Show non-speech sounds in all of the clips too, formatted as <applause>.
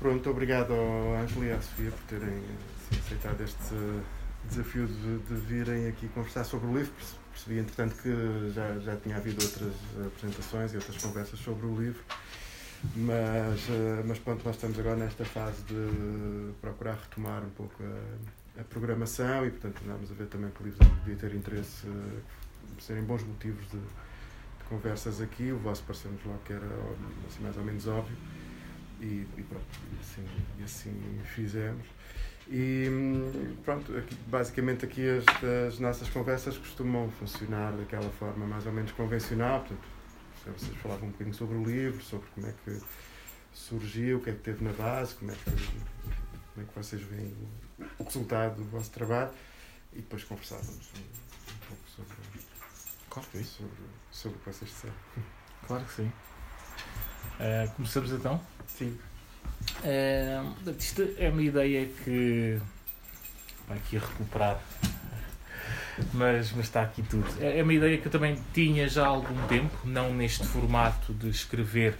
Pronto, obrigado ao Ângelo e à Sofia por terem assim, aceitado este desafio de, de, virem aqui conversar sobre o livro. Percebi, entretanto, que já, já tinha havido outras apresentações e outras conversas sobre o livro, mas, eh, mas pronto, nós estamos agora nesta fase de procurar retomar um pouco a, a programação e, portanto, andamos a ver também que o livro podia ter interesse, eh, serem bons motivos de, de conversas aqui. O vosso pareceu-nos logo que era assim, mais ou menos óbvio e, e pronto, e assim, e assim fizemos. E pronto, aqui, basicamente aqui as, as, nossas conversas costumam funcionar daquela forma mais ou menos convencional, portanto, vocês falavam um bocadinho sobre o livro, sobre como é que surgiu, o que é que teve na base, como é que, como é que vocês veem o resultado do vosso trabalho e depois conversávamos um, um pouco sobre, claro que sobre, sobre o que vocês disseram. Claro que sim. Uh, começamos então? Sim. Uh, isto é uma ideia que vai aqui a recuperar, mas, mas está aqui tudo. É, é uma ideia que eu também tinha já há algum tempo, não neste formato de escrever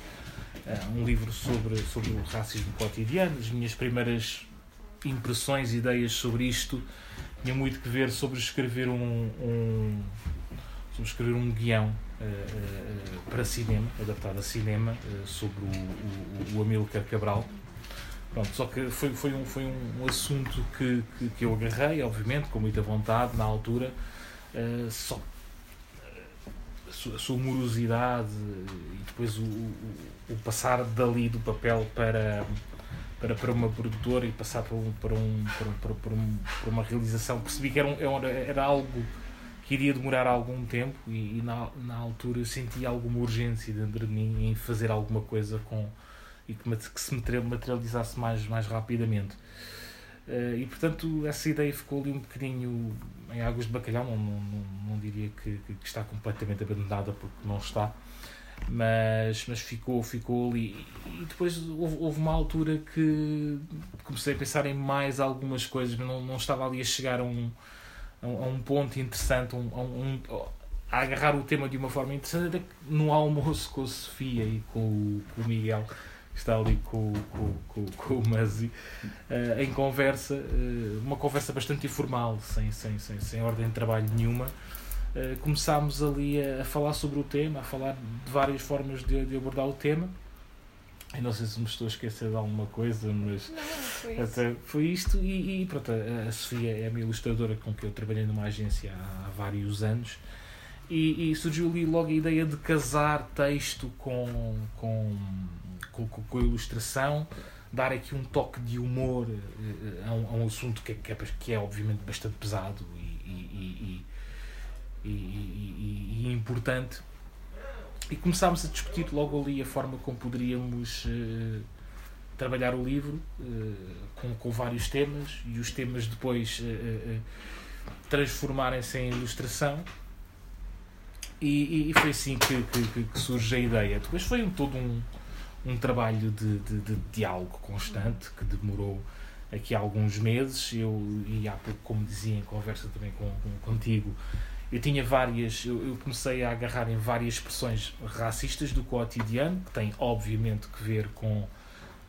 uh, um livro sobre, sobre o racismo cotidiano. As minhas primeiras impressões, ideias sobre isto tinha muito que ver sobre escrever um, um sobre escrever um guião para cinema, adaptado a cinema, uh, sobre o, o, o Amílcar Cabral. Pronto, só que foi, foi, um, foi um assunto que, que, que eu agarrei, obviamente, com muita vontade na altura, só a sua, morosidade e depois o, o, o, passar dali do papel para, para, para uma produtora e passar para, um, para, um, para, para, para uma realização, percebi que era, um, era algo que iria demorar algum tempo e, e, na, na altura eu senti alguma urgência dentro de mim em fazer alguma coisa com e que, que se materializasse mais, mais rapidamente. Uh, e portanto essa ideia ficou ali um bocadinho em águas de bacalhau, não, não, não, não diria que, que, está completamente abandonada porque não está, mas, mas ficou, ficou ali. E depois houve, houve uma altura que comecei a pensar em mais algumas coisas, mas não, não estava ali a chegar a um, a um ponto interessante, um, a, um, a agarrar o tema de uma forma interessante, até no almoço com a Sofia e com o, com o Miguel, que está ali com, com, com, com o Mazi, uh, em conversa, uh, uma conversa bastante informal, sem, sem, sem, sem ordem de trabalho nenhuma. Uh, começámos ali a, a, falar sobre o tema, a falar de várias formas de, de abordar o tema eu não sei se me estou a esquecer de alguma coisa, mas não, foi, até foi isto. E, e pronto, a, a Sofia é a minha ilustradora com que eu trabalhei numa agência há, há vários anos. E, e, surgiu ali logo a ideia de casar texto com, com, com, com a ilustração, dar aqui um toque de humor uh, a, um, a um assunto que é, que é, que é obviamente bastante pesado e, e, e importante e começámos a discutir logo ali a forma como poderíamos uh, trabalhar o livro uh, com, com vários temas e os temas depois uh, transformarem-se em ilustração e, e, foi assim que, que, que, surge a ideia. Depois foi um, todo um, um trabalho de, de, de, diálogo constante que demorou aqui alguns meses. Eu, e há pouco, como dizia em conversa também com, com contigo, eu tinha várias, eu, eu, comecei a agarrar em várias expressões racistas do cotidiano, que têm obviamente que ver com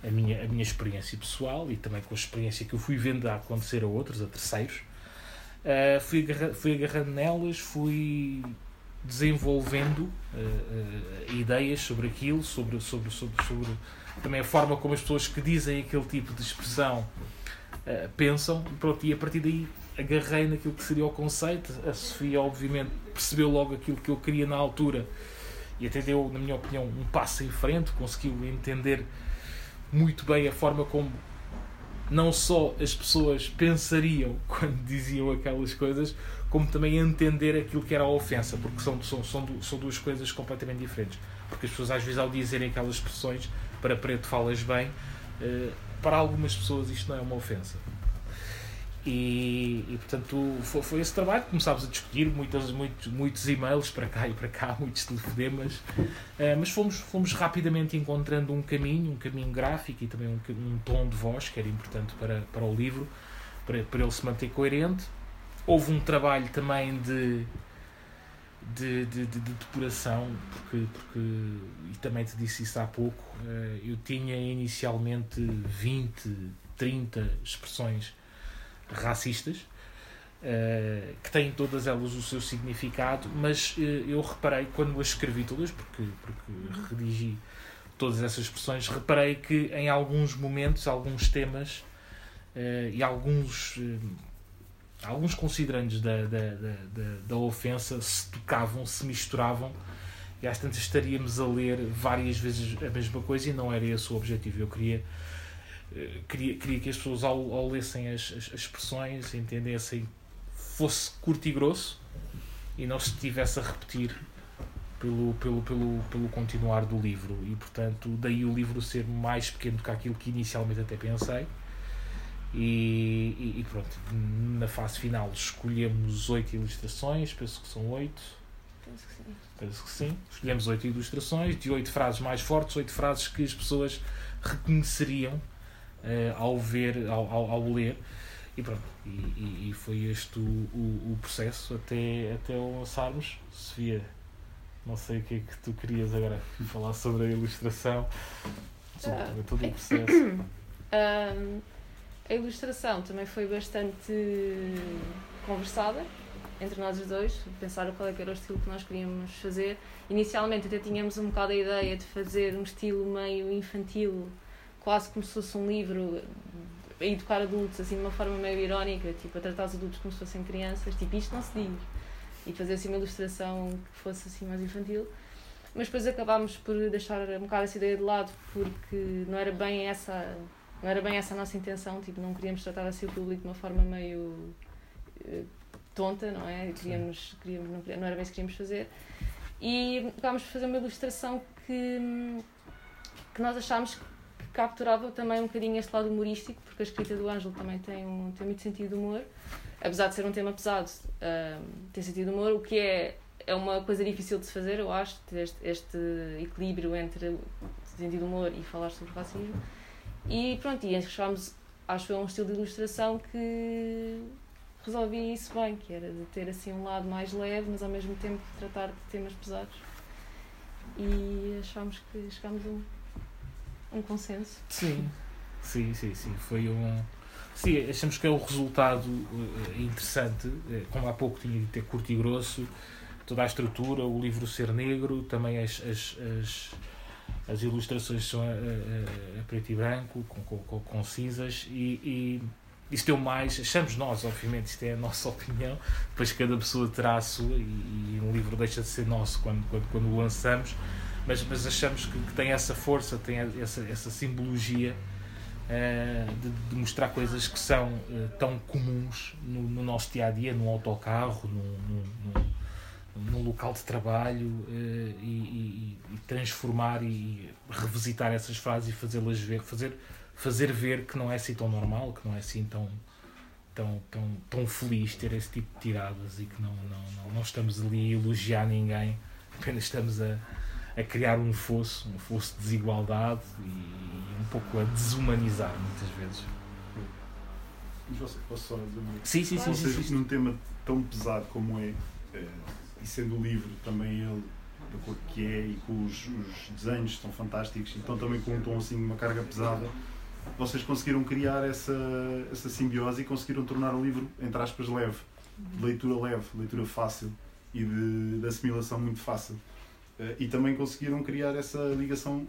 a minha, a minha experiência pessoal e também com a experiência que eu fui vendo a acontecer a outros, a terceiros. Uh, fui, agarra, fui agarrando nelas, fui desenvolvendo uh, uh, ideias sobre aquilo, sobre, sobre, sobre, sobre também a forma como as pessoas que dizem aquele tipo de expressão pensam, pronto, e a partir daí agarrei naquilo que seria o conceito. A Sofia, obviamente, percebeu logo aquilo que eu queria na altura e até deu, na minha opinião, um passo em frente, conseguiu entender muito bem a forma como não só as pessoas pensariam <laughs> quando diziam aquelas coisas, como também entender aquilo que era a ofensa, porque são, são, são, são duas coisas completamente diferentes. Porque as pessoas, às vezes, ao dizerem aquelas expressões, para preto falas bem, eh, para algumas pessoas isto não é uma ofensa. E, e, portanto foi, foi, esse trabalho começámos a discutir muitos, muitos, muitos e-mails para cá e para cá, <laughs> muitos telefonemas, uh, mas fomos, fomos rapidamente encontrando um caminho, um caminho gráfico e também um, um tom de voz que era importante para, para o livro, para, para ele se manter coerente. Houve um trabalho também de de, de, de, de depuração, porque, porque, e também te disse isso há pouco, uh, eu tinha inicialmente 20, 30 expressões racistas, uh, que têm todas elas o seu significado, mas uh, eu reparei, quando as escrevi todas, porque, porque redigi todas essas expressões, reparei que em alguns momentos, alguns temas e alguns alguns considerantes da, da, da, da, ofensa se tocavam, se misturavam e às tantas estaríamos a ler várias vezes a mesma coisa e não era esse o objetivo. Eu queria, eh, queria, queria que as pessoas, ao, ao lessem as, as, as expressões, entendessem, fosse curto e grosso e não se estivesse a repetir pelo, pelo, pelo, pelo continuar do livro. E portanto, daí o livro ser mais pequeno do que aquilo que inicialmente até pensei e, e, e, pronto, na fase final escolhemos oito ilustrações, penso que são oito. Penso que sim. Penso que sim. Escolhemos oito ilustrações de oito frases mais fortes, oito frases que as pessoas reconheceriam uh, ao ver, ao, ao, ao, ler. E pronto, e, e foi este o, o, o, processo até, até o lançarmos. Sofia, não sei o que é que tu querias agora falar sobre a ilustração, sobre uh, todo o processo. <coughs> Um, A ilustração também foi bastante conversada entre nós os dois, pensar qual é era o estilo que nós queríamos fazer. Inicialmente até tínhamos um bocado a ideia de fazer um estilo meio infantil, quase como se fosse um livro a educar adultos, assim de uma forma meio irónica, tipo a tratar os adultos como se fossem crianças, tipo isto não se diz. E fazer assim uma ilustração que fosse assim mais infantil. Mas depois acabámos por deixar um bocado essa ideia de lado, porque não era bem essa não era bem essa a nossa intenção, tipo, não queríamos tratar assim o público de uma forma meio uh, tonta, não é? Queríamos, queríamos, não, não era bem isso que queríamos fazer. E acabámos por fazer uma ilustração que, que nós achámos que capturava também um bocadinho este lado humorístico, porque a escrita do Ângelo também tem, um, tem muito sentido de humor. Apesar de ser um tema pesado, uh, tem sentido de humor, o que é, é uma coisa difícil de se fazer, eu acho, este, este equilíbrio entre sentido de humor e falar sobre racismo. E pronto, e achámos, acho eu, um estilo de ilustração que resolvia isso bem, que era de ter assim um lado mais leve, mas ao mesmo tempo tratar de temas pesados. E achámos que chegámos a um, um consenso. Sim, sim, sim, sim. Foi um. Sim, achamos que é o resultado uh, interessante, uh, como há pouco tinha de ter curto e grosso, toda a estrutura, o livro ser negro, também as, as, as as ilustrações são a, a, a preto e branco, com, com, com cinzas, e, e isto deu mais, achamos nós, obviamente, isto é a nossa <laughs> opinião, depois cada pessoa terá a sua, e, e um livro deixa de ser nosso quando, quando, quando o lançamos, mas, mas achamos que, que, tem essa força, tem essa, essa simbologia uh, de, de, mostrar coisas que são uh, tão comuns no, no, nosso dia a dia, no autocarro, no, no, num local de trabalho uh, e, e, e, transformar e revisitar essas frases e fazê-las ver, fazer, fazer ver que não é assim tão normal, que não é assim tão, tão, tão, tão feliz ter esse tipo de tiradas e que não, não, não, não estamos ali a elogiar ninguém, <laughs> apenas estamos a, a criar um fosso, um fosso de desigualdade e, um pouco a desumanizar muitas vezes. Mas você, posso só dizer uma Sim, sim, sim. sim, sim, num tema tão pesado como é, é e sendo o livro também ele da cor que é e com os, os desenhos estão fantásticos, então também com um tom assim, uma carga pesada, vocês conseguiram criar essa, essa simbiose e conseguiram tornar o livro, entre aspas, leve, de leitura leve, leitura fácil e de, de assimilação muito fácil. Uh, e também conseguiram criar essa ligação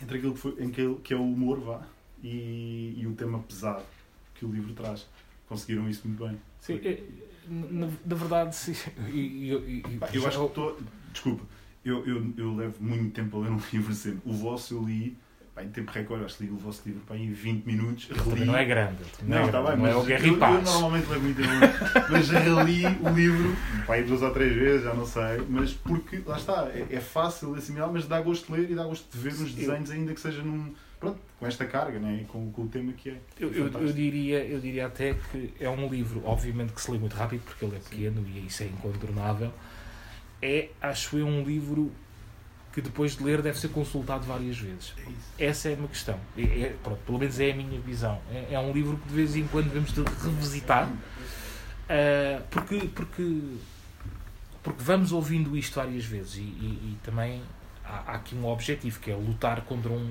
entre aquilo que, foi, em que, que é o humor vá, e, e o tema pesado que o livro traz. Conseguiram isso muito bem. Sim, na, na verdade, sim. <laughs> E, eu, eu acho que estou. Desculpa, eu, eu, eu levo muito tempo a ler um <laughs> livro sempre. O vosso eu li pá, em tempo recorde, acho que li o vosso livro pá, em 20 minutos. Reli... Não é grande. Não, está bem, não mas é o Guerra eu, Paz. eu normalmente levo muito tempo. mas reli o livro, pá, duas ou três vezes, já não sei. Mas porque, lá está, é, é fácil assimilar, mas dá gosto de ler e dá gosto de ver os desenhos, ainda que seja num pronto, com esta carga, né? com, com o tema que é. Eu, eu, eu, diria, eu diria até que é um livro, obviamente que se lê muito rápido, porque ele é pequeno Sim. e isso é incontornável. É, acho eu, um livro que depois de ler deve ser consultado várias vezes. É Essa é uma questão. É, é, pronto, pelo menos é a minha visão. É, é, um livro que de vez em quando devemos de revisitar. Uh, porque, porque porque vamos ouvindo isto várias vezes e, e, e também há, há, aqui um objetivo que é lutar contra um,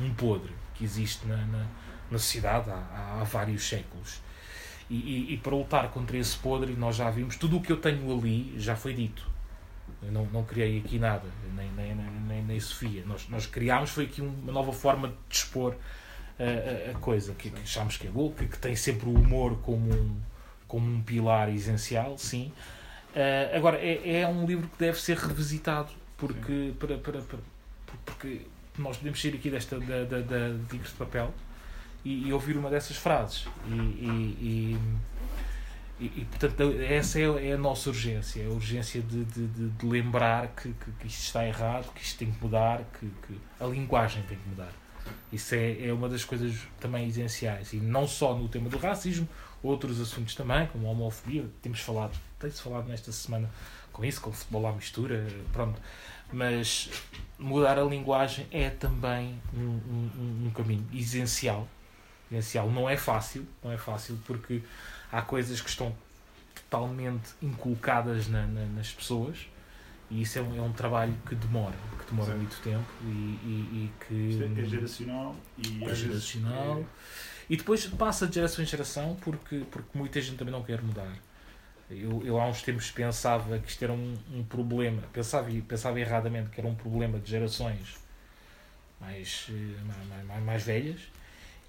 um, um podre que existe na, na, na sociedade há, há, vários séculos. E, e, e, para lutar contra esse podre, nós já vimos, tudo o que eu tenho ali já foi dito. Eu não, não criei aqui nada, nem, nem, nem, nem Sofia. Nós, nós criámos foi aqui uma nova forma de expor a, a, a coisa, que, que achamos que é boa, que, que tem sempre o humor como um, como um pilar essencial, sim. Uh, agora, é, é um livro que deve ser revisitado, porque, para, para, para, porque nós podemos sair aqui desta da, da, da Tigres de Papel e, e, ouvir uma dessas frases. E, e, e, e portanto, essa é, é, a nossa urgência, é a urgência de, de, de, de lembrar que, que, que, isto está errado, que isto tem que mudar, que, que a linguagem tem que mudar. Isso é, é uma das coisas também essenciais. E não só no tema do racismo, outros assuntos também, como a homofobia, temos falado, tem-se falado nesta semana com isso, com o futebol à mistura, pronto. Mas mudar a linguagem é também um, um, um caminho essencial. essencial. Não é fácil, não é fácil porque há coisas que estão totalmente inculcadas na, na, nas pessoas e isso é um, é um trabalho que demora, que demora Sim. muito tempo e, e, e que é, é geracional e é geracional é... e depois passa de geração em geração porque, porque muita gente também não quer mudar. Eu, eu há uns tempos pensava que isto era um, um problema, pensava, pensava erradamente que era um problema de gerações mais, eh, mais, mais, mais velhas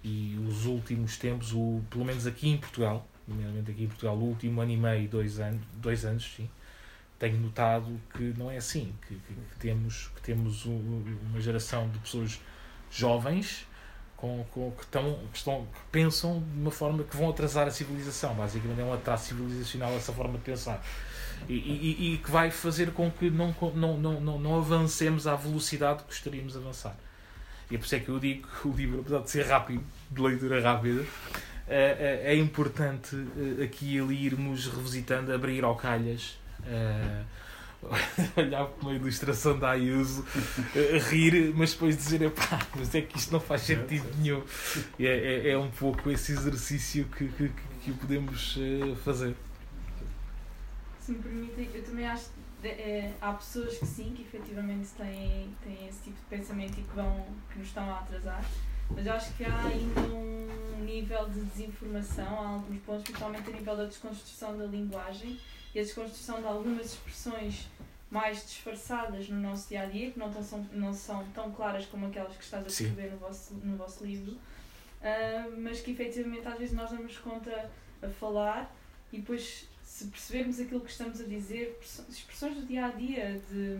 e os últimos tempos, o, pelo menos aqui em Portugal, nomeadamente aqui em Portugal, o último ano e meio, dois anos, dois anos sim, tenho notado que não é assim, que, que, que temos, que temos uma geração de pessoas jovens com, com, que, estão, que, estão, que pensam de uma forma que vão atrasar a civilização. Basicamente é um atraso civilizacional essa forma de pensar. E, e, e, que vai fazer com que não, não, não, não, não avancemos à velocidade que gostaríamos de avançar. E é por isso é que eu digo que o livro, apesar de ser rápido, de leitura rápida, é, é, é importante eh, aqui e ali irmos revisitando, abrir ao calhas Uh, <laughs> olhar para uma ilustração da Ayuso, uh, rir, mas depois dizer, pá, mas é que isto não faz sentido nenhum. É, é, é um pouco esse exercício que, que, que podemos fazer. Se me permitem, eu também acho que é, há pessoas que sim, que efetivamente têm, têm esse tipo de pensamento e que, vão, que nos estão a atrasar, mas eu acho que há ainda um nível de desinformação, há alguns pontos, principalmente a nível da desconstrução da linguagem e a desconstrução de algumas expressões mais disfarçadas no nosso dia a dia, que não, tão, são, não são tão claras como aquelas que estás a escrever no vosso, no vosso livro, uh, mas que efetivamente às vezes nós damos conta a falar e depois, se percebermos aquilo que estamos a dizer, expressões do dia a dia, de.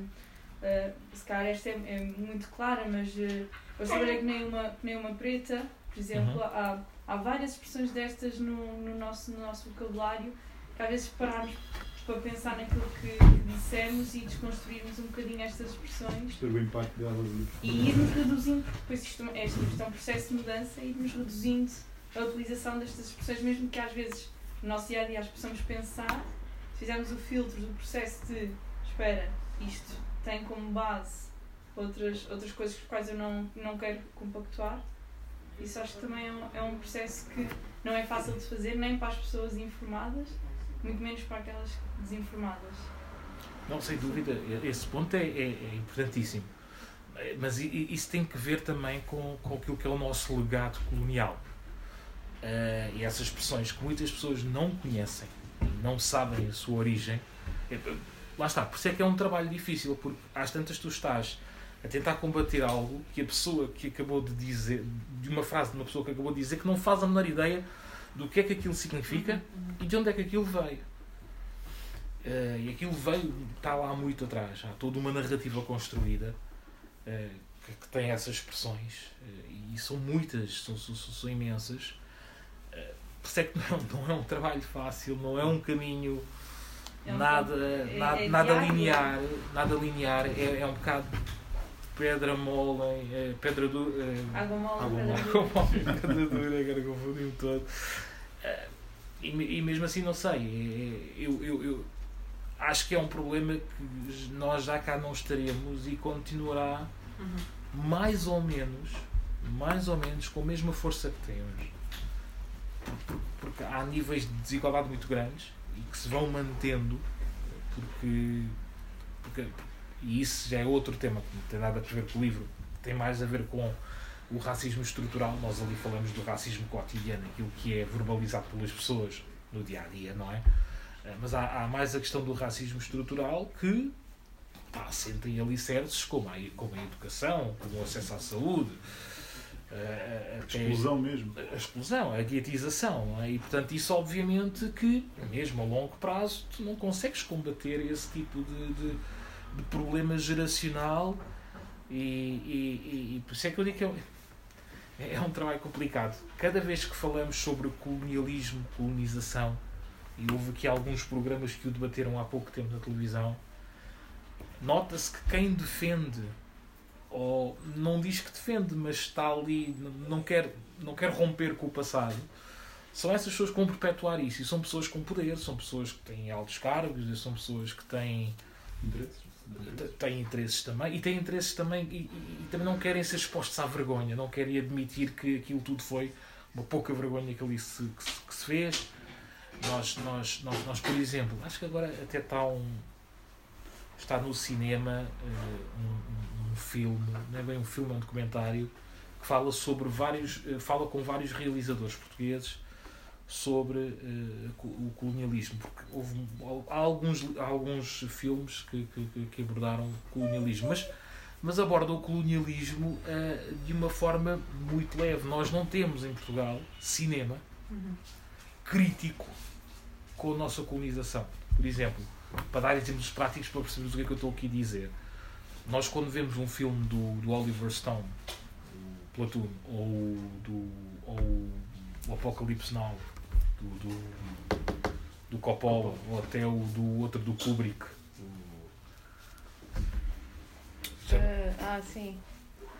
Uh, se calhar esta é, é muito clara, mas uh, eu saberei que nem uma, que nem uma preta, por exemplo, uhum. há, há várias expressões destas no, no, nosso, no nosso vocabulário que às vezes pararmos para pensar naquilo que, que dissemos e desconstruirmos um bocadinho estas expressões. o impacto delas. E irmos reduzindo, porque depois isto, é, isto é um processo de mudança, e irmos reduzindo a utilização destas expressões, mesmo que às vezes no nosso dia a dia as possamos pensar, se fizermos o filtro do processo de espera, isto tem como base outras, outras coisas as quais eu não, não quero compactuar. Isso acho que também é um, é um processo que não é fácil de fazer, nem para as pessoas informadas, muito menos para aquelas desinformadas. Não, sem dúvida, esse ponto é, é, é importantíssimo. Mas isso tem que ver também com, com aquilo que é o nosso legado colonial. Uh, e essas expressões que muitas pessoas não conhecem, não sabem a sua origem. É, lá está, por isso é que é um trabalho difícil, porque às tantas tu estás a tentar combater algo que a pessoa que acabou de dizer, de uma frase de uma pessoa que acabou de dizer, que não faz a menor ideia do que é que aquilo significa uhum. e de onde é que aquilo veio. Uh, e aquilo veio, está lá muito atrás. Há toda uma narrativa construída uh, que, que, tem essas expressões uh, e são muitas, são, são, são imensas. por isso é que não, não, é um trabalho fácil, não é um caminho é nada, é, nada, é nada linear. Nada linear, é, é um bocado pedra mole, é, pedra dura. É, água mole, água mole, água mole, pedra dura, agora confundi-me todo. É, e, e, mesmo assim, não sei. Eu, eu, eu, acho que é um problema que nós já cá não estaremos e continuará uhum. mais ou menos, mais ou menos com a mesma força que temos. Porque, porque há níveis de desigualdade muito grandes e que se vão mantendo porque, porque. E isso já é outro tema que não tem nada a ver com o livro, tem mais a ver com o racismo estrutural. Nós ali falamos do racismo cotidiano, aquilo que é verbalizado pelas pessoas no dia a dia, não é? Eh, Mas há, há mais a questão do racismo estrutural que está assente em alicerces como a, como a educação, como o acesso à saúde, eh, até- Exclusão mesmo. a exclusão, a guietização. não é? E portanto, isso obviamente que, mesmo a longo prazo, tu não consegues combater esse tipo de, de, de problema geracional e, e, e, e por isso é que eu digo que é, é um trabalho complicado. Cada vez que falamos sobre colonialismo, colonização, e houve aqui alguns programas que o debateram há pouco tempo na televisão, nota-se que quem defende ou não diz que defende, mas está ali, não quer, não quer romper com o passado, são essas pessoas que vão perpetuar isso. E são pessoas com poder, são pessoas que têm altos cargos, são pessoas que têm, Interesses. Têm interesses também, e têm interesses também, e, e- também não querem ser expostos à vergonha, não querem admitir que aquilo tudo foi uma pouca vergonha que ali se, que se, que se fez. Nós, nós, nós, nós, por exemplo, acho que agora até está um. Está no cinema eh, um, um- um filme, não é bem um filme, é um documentário, que fala sobre vários. eh, fala com vários realizadores portugueses sobre co- o colonialismo. Porque houve há alguns, há alguns filmes que, que, que- abordaram o colonialismo, mas, mas abordam o colonialismo eh, de uma forma muito leve. Nós não temos em Portugal cinema crítico com a nossa colonização. Por exemplo, para dar exemplos práticos para percebermos o que é que eu estou aqui a dizer. Nós quando vemos um filme do, do Oliver Stone, o Platoon, ou do ou o Apocalipse Now, do, do, do Coppola, ou até o do outro do Kubrick, Eh, ah, sim.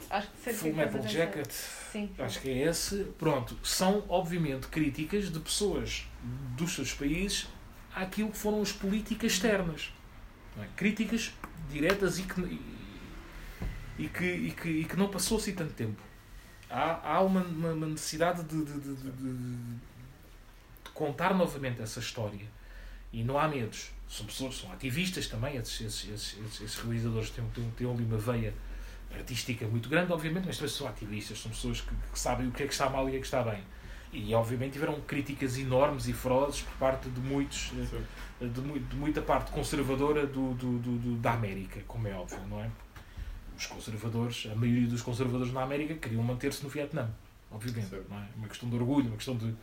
Acho que Full Metal. Jacket, Sim. acho que é esse. Pronto, são obviamente críticas de pessoas dos seus países àquilo que foram as políticas externas. é? Críticas diretas e que, e, que, e, que, e que não passou assim tanto tempo. Há, há uma, uma- necessidade de, de- de- de- de- de contar novamente essa história. E não há medos. São pessoas, são ativistas também, esses, esses, esses, esses- realizadores têm, têm, têm ali uma veia artística muito grande, obviamente, mas também são ativistas, são pessoas que, que sabem o que é que está mal e o que é que está bem. E obviamente tiveram críticas enormes e ferozes por parte de muitos, eh, de, de muita parte conservadora do, do, do- da América, como é óbvio, não é? Os conservadores, a maioria dos conservadores na América queriam manter-se no Vietnã, obviamente, Certo. não é? Uma questão de orgulho, uma questão de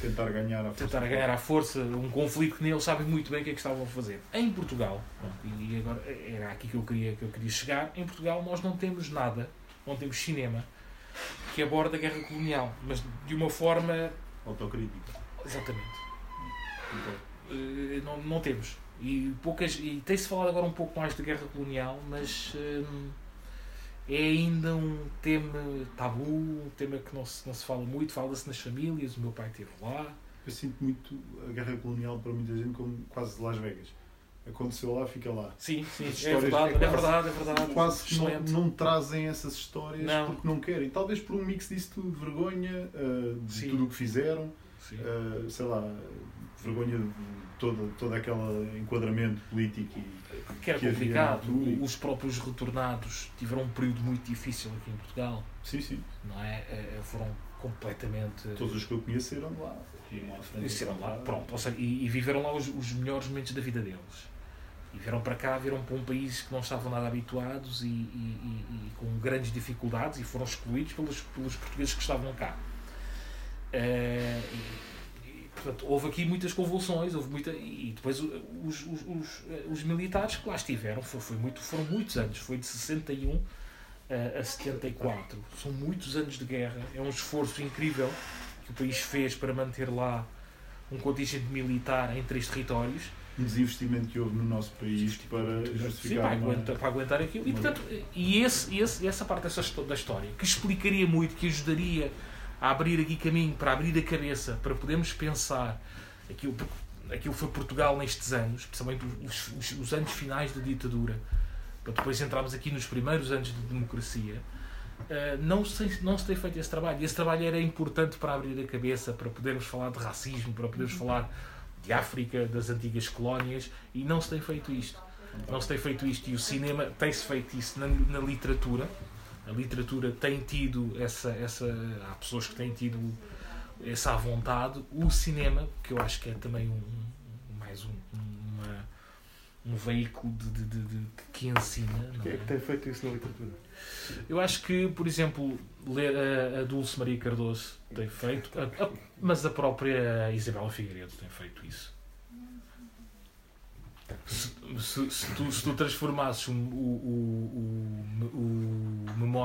Tentar ganhar a força. tentar ganhar à força um conflito que nem eles sabem muito bem o que é que estavam a fazer. Em Portugal, pronto, e agora era aqui que eu queria, que eu queria chegar, em Portugal nós não temos nada, não temos cinema que aborda a guerra colonial, mas de uma forma. Autocrítica. Exatamente. Eh, não, não temos. E, poucas, e tem-se falado agora um pouco mais de guerra colonial, mas hum, é ainda um tema tabu, um tema que não se, não se fala muito, fala-se nas famílias, o meu pai esteve lá. Eu sinto muito a guerra colonial para muita gente como quase Las Vegas. Aconteceu lá, fica lá. Sim, sim, é verdade, é é, quase- verdade, é verdade. Quase que não, não trazem essas histórias Não. porque não querem. Talvez por um mix disso tudo, vergonha uh, de Sim. tudo o que fizeram, Sim. uh, sei lá, vergonha de todo, todo aquele enquadramento político e que era que havia complicado. altura. Os próprios retornados tiveram um período muito difícil aqui em Portugal, sim, sim. não é? Eh, Foram completamente. Todos os que eu conheço eram lá. E lá, pronto, ou seja, e, e viveram lá os, os melhores momentos da vida deles. E vieram para cá, vieram para um país que não estavam nada habituados e, e- e- e com grandes dificuldades e foram excluídos pelos, pelos portugueses que estavam cá. E, portanto, houve aqui muitas convulsões, houve muita, e depois os, os, os, eh, os militares que lá estiveram, foi, foi muito, foram muitos anos, foi de 61 a, a 74. São muitos anos de guerra, é um esforço incrível que o país fez para manter lá um contingente militar em três territórios Um desinvestimento que houve no nosso país para Sim, justificar para, uma- aguentar, para aguentar aquilo. E, portanto, e esse, esse, essa parte dessa, da história, que explicaria muito, que ajudaria a abrir aqui caminho, para abrir a cabeça, para podermos pensar aquilo, aquilo que foi Portugal nestes anos, especialmente os, os, os anos finais da ditadura, para depois entrarmos aqui nos primeiros anos de democracia. eh, não, se, não se tem feito esse trabalho. Esse trabalho era importante para abrir a cabeça, para podermos falar de racismo, para podermos falar de África, das antigas colónias, e não se tem feito isto. Não se tem feito isto e o cinema tem-se feito isso na, na literatura. A literatura tem tido essa, essa. Há pessoas que têm tido essa vontade. O cinema, que eu acho que é também um, mais um, uma, um veículo de, de, de, de que ensina. Quem é que tem feito isso na literatura? Eu acho que, por exemplo, ler a, a Dulce Maria Cardoso tem feito, a- a- mas a própria Isabela Figueiredo tem feito isso. Se, se- se tu, se tu transformasses o, o,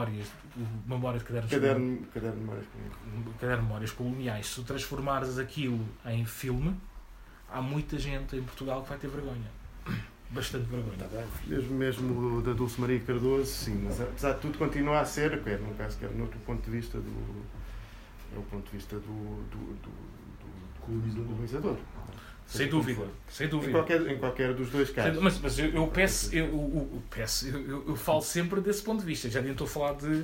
Memórias, o Memória de Cadernos, Caderno, caderno de memórias comigo. Caderno de Memórias Coloniais, se tu transformares aquilo em filme, há muita gente em Portugal que vai ter vergonha. Bastante vergonha. Mesmo, mesmo o da Dulce Maria Cardoso, sim, mas apesar de tudo continua a ser, quer num caso, quer no outro ponto de vista do. É o ponto de vista do, do, do, do Colonizador. colonizador. Sem dúvida, sem Em dúvida. qualquer, em qualquer dos dois casos. Mas, mas eu, eu peço, eu, eu- peço eu, eu- falo sempre desse ponto de vista. Já nem estou a falar de,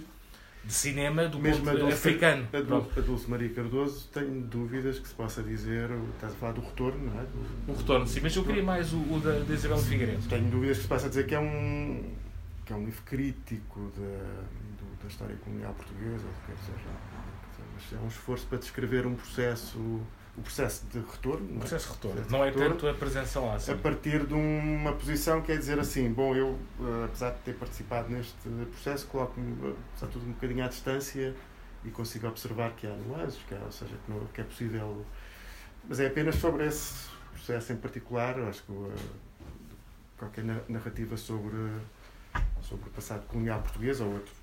de cinema do Mesmo ponto Dulce- africano. A. Dulce, a Dulce Maria Cardoso, tenho dúvidas que se possa dizer. Estás a falar do retorno, não é? Do- O retorno, sim, mas eu queria mais o, o da, da Isabel Figueiredo. Tenho dúvidas que se possa dizer que é um, que é um livro crítico da, do- da história colonial portuguesa, ou o que seja. Mas é um esforço para descrever um processo, o processo de retorno, O é? processo de retorno. Não é tanto a presença lá. A partir de uma posição que é dizer assim, bom, eu, eh, apesar de ter participado neste processo, coloco-me, eh, apesar de tudo, um bocadinho à distância e consigo observar que há nuances, que há, ou seja, que, não, que é possível. Mas é apenas sobre esse processo em particular, eu acho que eh, qualquer na- narrativa sobre, sobre o passado colonial português ou outro,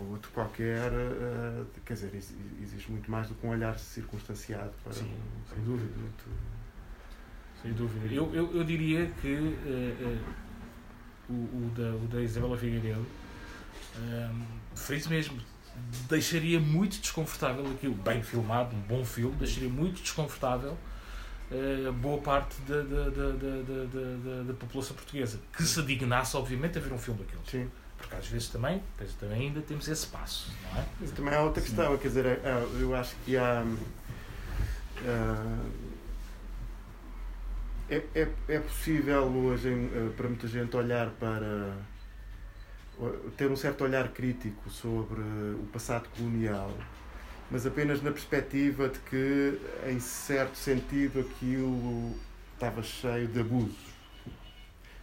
ou outro qualquer, eh, quer dizer, ex- exige muito mais do que um olhar circunstanciado para Sim, um, sem dúvida. muito, Sem dúvida. Eu, eu, eu diria que eh, eh, o, o, da, o da Isabela Figueiredo, um, friso mesmo, deixaria muito desconfortável aquilo, bem filmado, um bom filme, deixaria muito desconfortável boa parte da, da, da, da, da, da- da- da população portuguesa, que se dignasse, obviamente, a ver um filme daqueles. Sim. Porque às vezes também, também ainda temos esse passo, não é? Mas também há outra Sim. questão, quer dizer, é- é, eu acho que há. é, é, é possível hoje, em, eh, para muita gente, olhar para. ter um certo olhar crítico sobre o passado colonial, mas apenas na perspectiva de que, em certo sentido, aquilo estava cheio de abusos.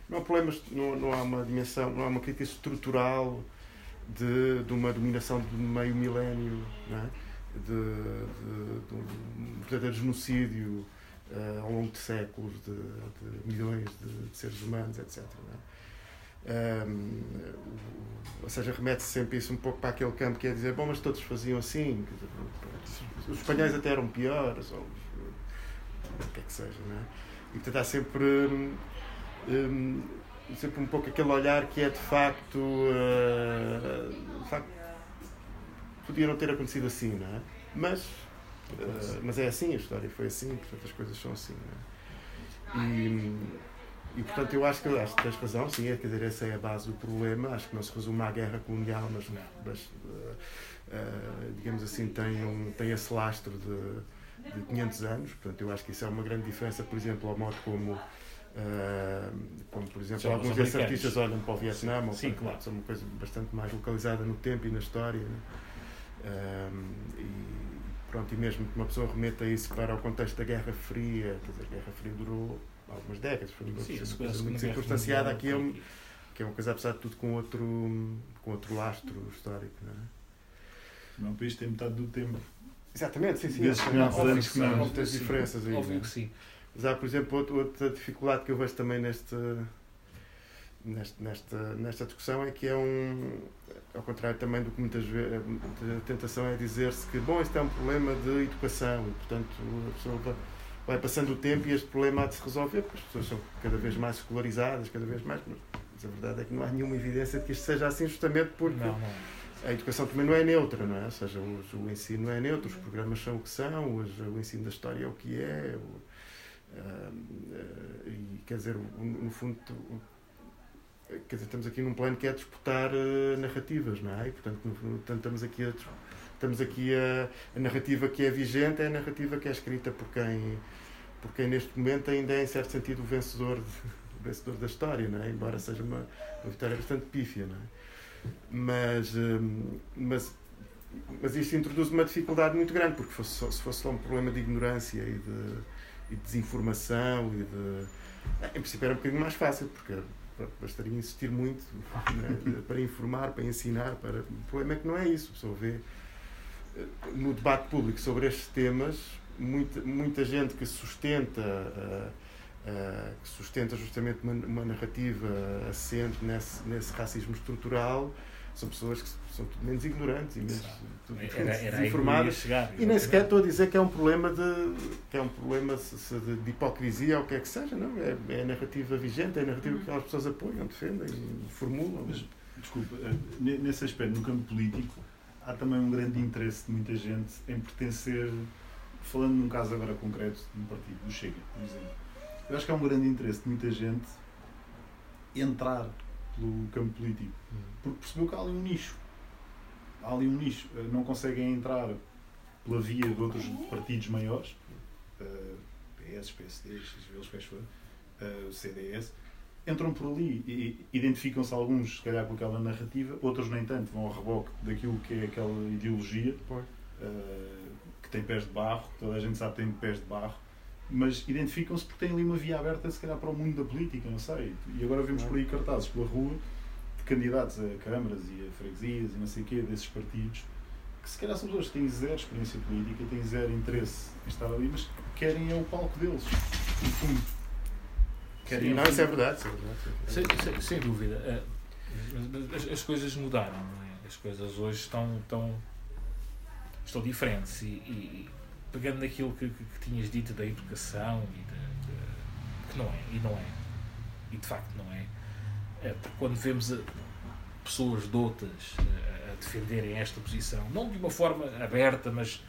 Não há problemas, não, não há uma dimensão, não há uma crítica estrutural de, de uma dominação de meio milénio, é? de, de, de um verdadeiro genocídio eh, ao longo de séculos, de, de milhões de, seres humanos, etc. não é? Ahm, o- ou seja, remete-se sempre isso um pouco para aquele campo que é dizer, bom, mas todos faziam assim, os espanhóis até eram piores, ou o que é que seja, não é? E portanto há sempre. Hum, sempre um pouco aquele olhar que é de facto, eh, de facto podia não ter acontecido assim, não é? Mas, eh, mas é assim, a história foi assim, portanto as coisas são assim, não é? E, e portanto eu acho que, acho que tens razão, sim, é, quer dizer, essa é a base do problema, acho que não se resume à guerra colonial, mas, mas eh, eh, digamos assim, tem, um, tem esse lastro de, de 500 anos, portanto eu acho que isso é uma grande diferença, por exemplo, ao modo como Uh, como por exemplo São alguns desses artistas olham para o Vietnã ou Sim, para- claro. são uma coisa bastante mais localizada no tempo e na história né? Um, e pronto e mesmo que uma pessoa remeta isso para o contexto da Guerra Fria quer dizer, a Guerra Fria durou algumas décadas foi uma, Sim, a coisa muito circunstanciada aqui é, um, que é uma coisa apesar de tudo com outro com outro lastro histórico não é? O meu país tem metade do tempo. exatamente sim sim Desses há- 500 há- anos que não. Sim, diferenças aí Óbvio não é? que sim. Mas há, por exemplo, outra, outra dificuldade que eu vejo também neste, neste, nesta, nesta discussão é que é um. Ao contrário também do que muitas vezes. A tentação é dizer-se que, bom, este é um problema de educação e, portanto, a pessoa vai, passando o tempo e este problema há de se resolver, porque as pessoas são cada vez mais escolarizadas, cada vez mais. Mas a verdade é que não há nenhuma evidência de que isto seja assim, justamente porque Não, não. a educação também não é neutra, não é? Ou seja, o, o ensino não é neutro, os programas são o que são, hoje o ensino da história é o que é. o- e quer dizer, no fundo, quer dizer, estamos aqui num plano que é disputar ah, narrativas, não é? E, portanto, portanto, estamos aqui a. Estamos aqui a, a narrativa que é vigente é a narrativa que é escrita por quem por quem neste momento ainda é, em certo sentido, o vencedor, o vencedor da história, não é? embora seja uma, uma vitória bastante pífia. Não é? mas, mas, mas isto introduz uma dificuldade muito grande, porque fosse se fosse só um problema de ignorância e de, e de desinformação, e de, em princípio era um bocadinho mais fácil, porque bastaria insistir muito <laughs> né, para informar, para ensinar. Para... O problema é que não é isso. A pessoa vê eh, no debate público sobre estes temas muita, muita gente que sustenta. Uh, Uh, que sustenta justamente uma, uma, narrativa assente nesse, nesse racismo estrutural, são pessoas que são tudo menos ignorantes e menos era, era desinformadas. Chegar, e nem sequer estou a dizer que é um problema de, que é um problema de, de hipocrisia ou o que é que seja, não. É, é a narrativa vigente, é a narrativa que aquelas pessoas apoiam, defendem, formulam. Mas, desculpa, eh, nesse aspecto, no campo político, há também um grande interesse de muita gente em pertencer, falando num caso agora concreto, de um partido, do Chega, por exemplo eu acho que há um grande interesse de muita gente entrar pelo campo político, hum. porque percebeu que há ali um nicho. Há ali um nicho. Eh, não conseguem entrar pela via de outros partidos maiores, uh, PS, PSD, quais for, uh, CDS, entram por ali e identificam-se alguns, se calhar, com aquela narrativa, outros, nem tanto, vão ao reboque daquilo que é aquela ideologia, uh, que tem pés de barro, toda a gente sabe que tem pés de barro, mas identificam-se porque têm ali uma via aberta, se calhar, para o mundo da política, não sei. E agora vemos por aí cartazes pela rua de candidatos a câmaras e a freguesias e não sei o quê, desses partidos, que se calhar são pessoas que têm zero experiência política, têm zero interesse em estar ali, mas querem é o palco deles, no fundo. Querem, não, isso é verdade. Isso é verdade. Sem, sem, sem dúvida. Eh, as, as, coisas mudaram, é? As coisas hoje estão, estão, estão diferentes e, e pegando naquilo que, que, que, tinhas dito da educação e de, de, que não é, e não é, e de facto não é, é porque quando vemos a, pessoas doutas a, a, defenderem esta posição, não de uma forma aberta, mas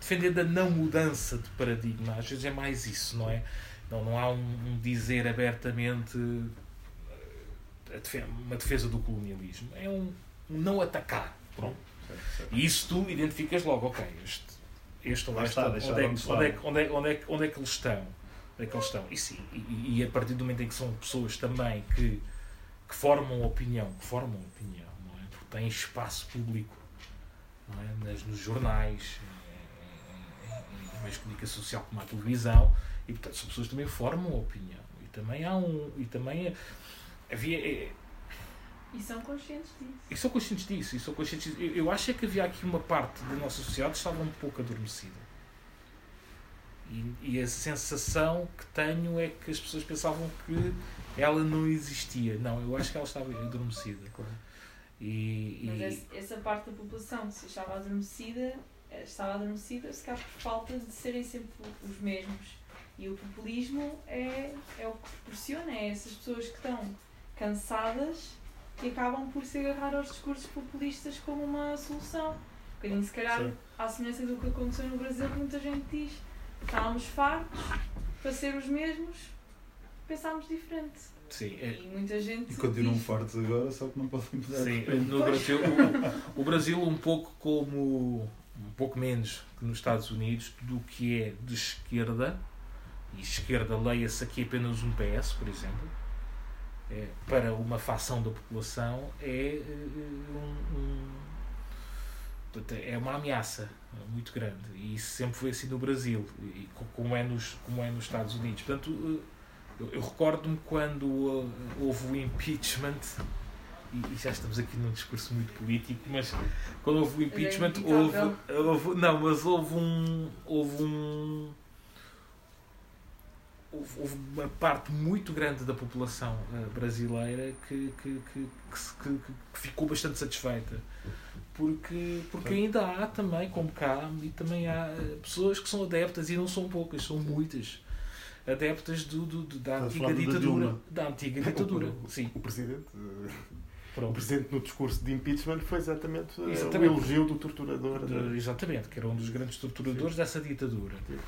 defendendo a não mudança de paradigma, às vezes é mais isso, não é? Não, não há um, um dizer abertamente defesa, uma defesa do colonialismo, é um, um não atacar. Pronto. E isso tu identificas logo, ok, este este ou esta, onde, é, onde, é, onde, é, onde, é, onde, é, onde é que eles estão? Onde é que eles estão? E, sim, e, e, a partir do momento em que são pessoas também que, que formam opinião, que formam opinião, não é? Porque têm espaço público não é? Nas, nos jornais, em, em, em meios de comunicação social como a televisão, e portanto são pessoas que também formam opinião. E também há um. E também havia. E são conscientes disso. E são conscientes disso. E são conscientes disso. Eu, eu acho é que havia aqui uma parte da nossa sociedade que estava um pouco adormecida. E, e, a sensação que tenho é que as pessoas pensavam que ela não existia. Não, eu acho que ela estava adormecida. E, e... Mas essa parte da população, se estava adormecida, eh, estava adormecida se calhar por falta de serem sempre os mesmos. E o populismo é, é o que proporciona, é essas pessoas que estão cansadas e acabam por se agarrar aos discursos populistas como uma solução. Um bocadinho, se calhar, Sim. à semelhança do que aconteceu no Brasil, que muita gente diz: estávamos fartos para ser os mesmos, pensámos diferente. Sim, é... E muita gente. E continuam fartos agora, só que não podem mudar. Sim, no Brasil, o, o, Brasil, um pouco como. um pouco menos que nos Estados Unidos, do que é de esquerda, e esquerda leia-se aqui apenas um PS, por exemplo é, para uma facção da população é, eh, um, um, é uma ameaça muito grande. E isso sempre foi assim no Brasil e como é nos como é nos Estados Unidos. Portanto eh, eu, eu recordo-me quando uh, houve o impeachment e, e, já estamos aqui num discurso muito político mas quando houve o é impeachment houve, houve não mas houve um houve um houve uma parte muito grande da população uh, brasileira que, que, que, que, ficou bastante satisfeita. Porque, porque ainda há também, como cá, e também há eh, pessoas que são adeptas, e não são poucas, são muitas, adeptas do, do, do da antiga ditadura. Da antiga <laughs> ditadura, o, sim. O presidente eh, Pronto. O Presidente, no discurso de impeachment, foi exatamente, eh, exatamente. o elogio do torturador. De, exatamente, que era um dos grandes torturadores Sim. dessa ditadura. Sim.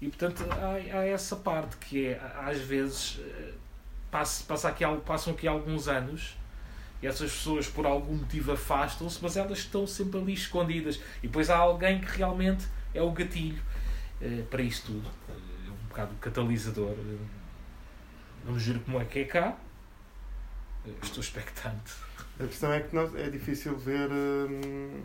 E, portanto, há, há, essa parte que é, às vezes, eh, passa, passa aqui, passam aqui alguns anos e essas pessoas, por algum motivo, afastam-se, mas elas estão sempre ali escondidas. E depois há alguém que realmente é o gatilho eh, para isto tudo. É um bocado catalisador. Vamos ver como é que é cá. Estou expectante. A questão é que não, é difícil ver hum,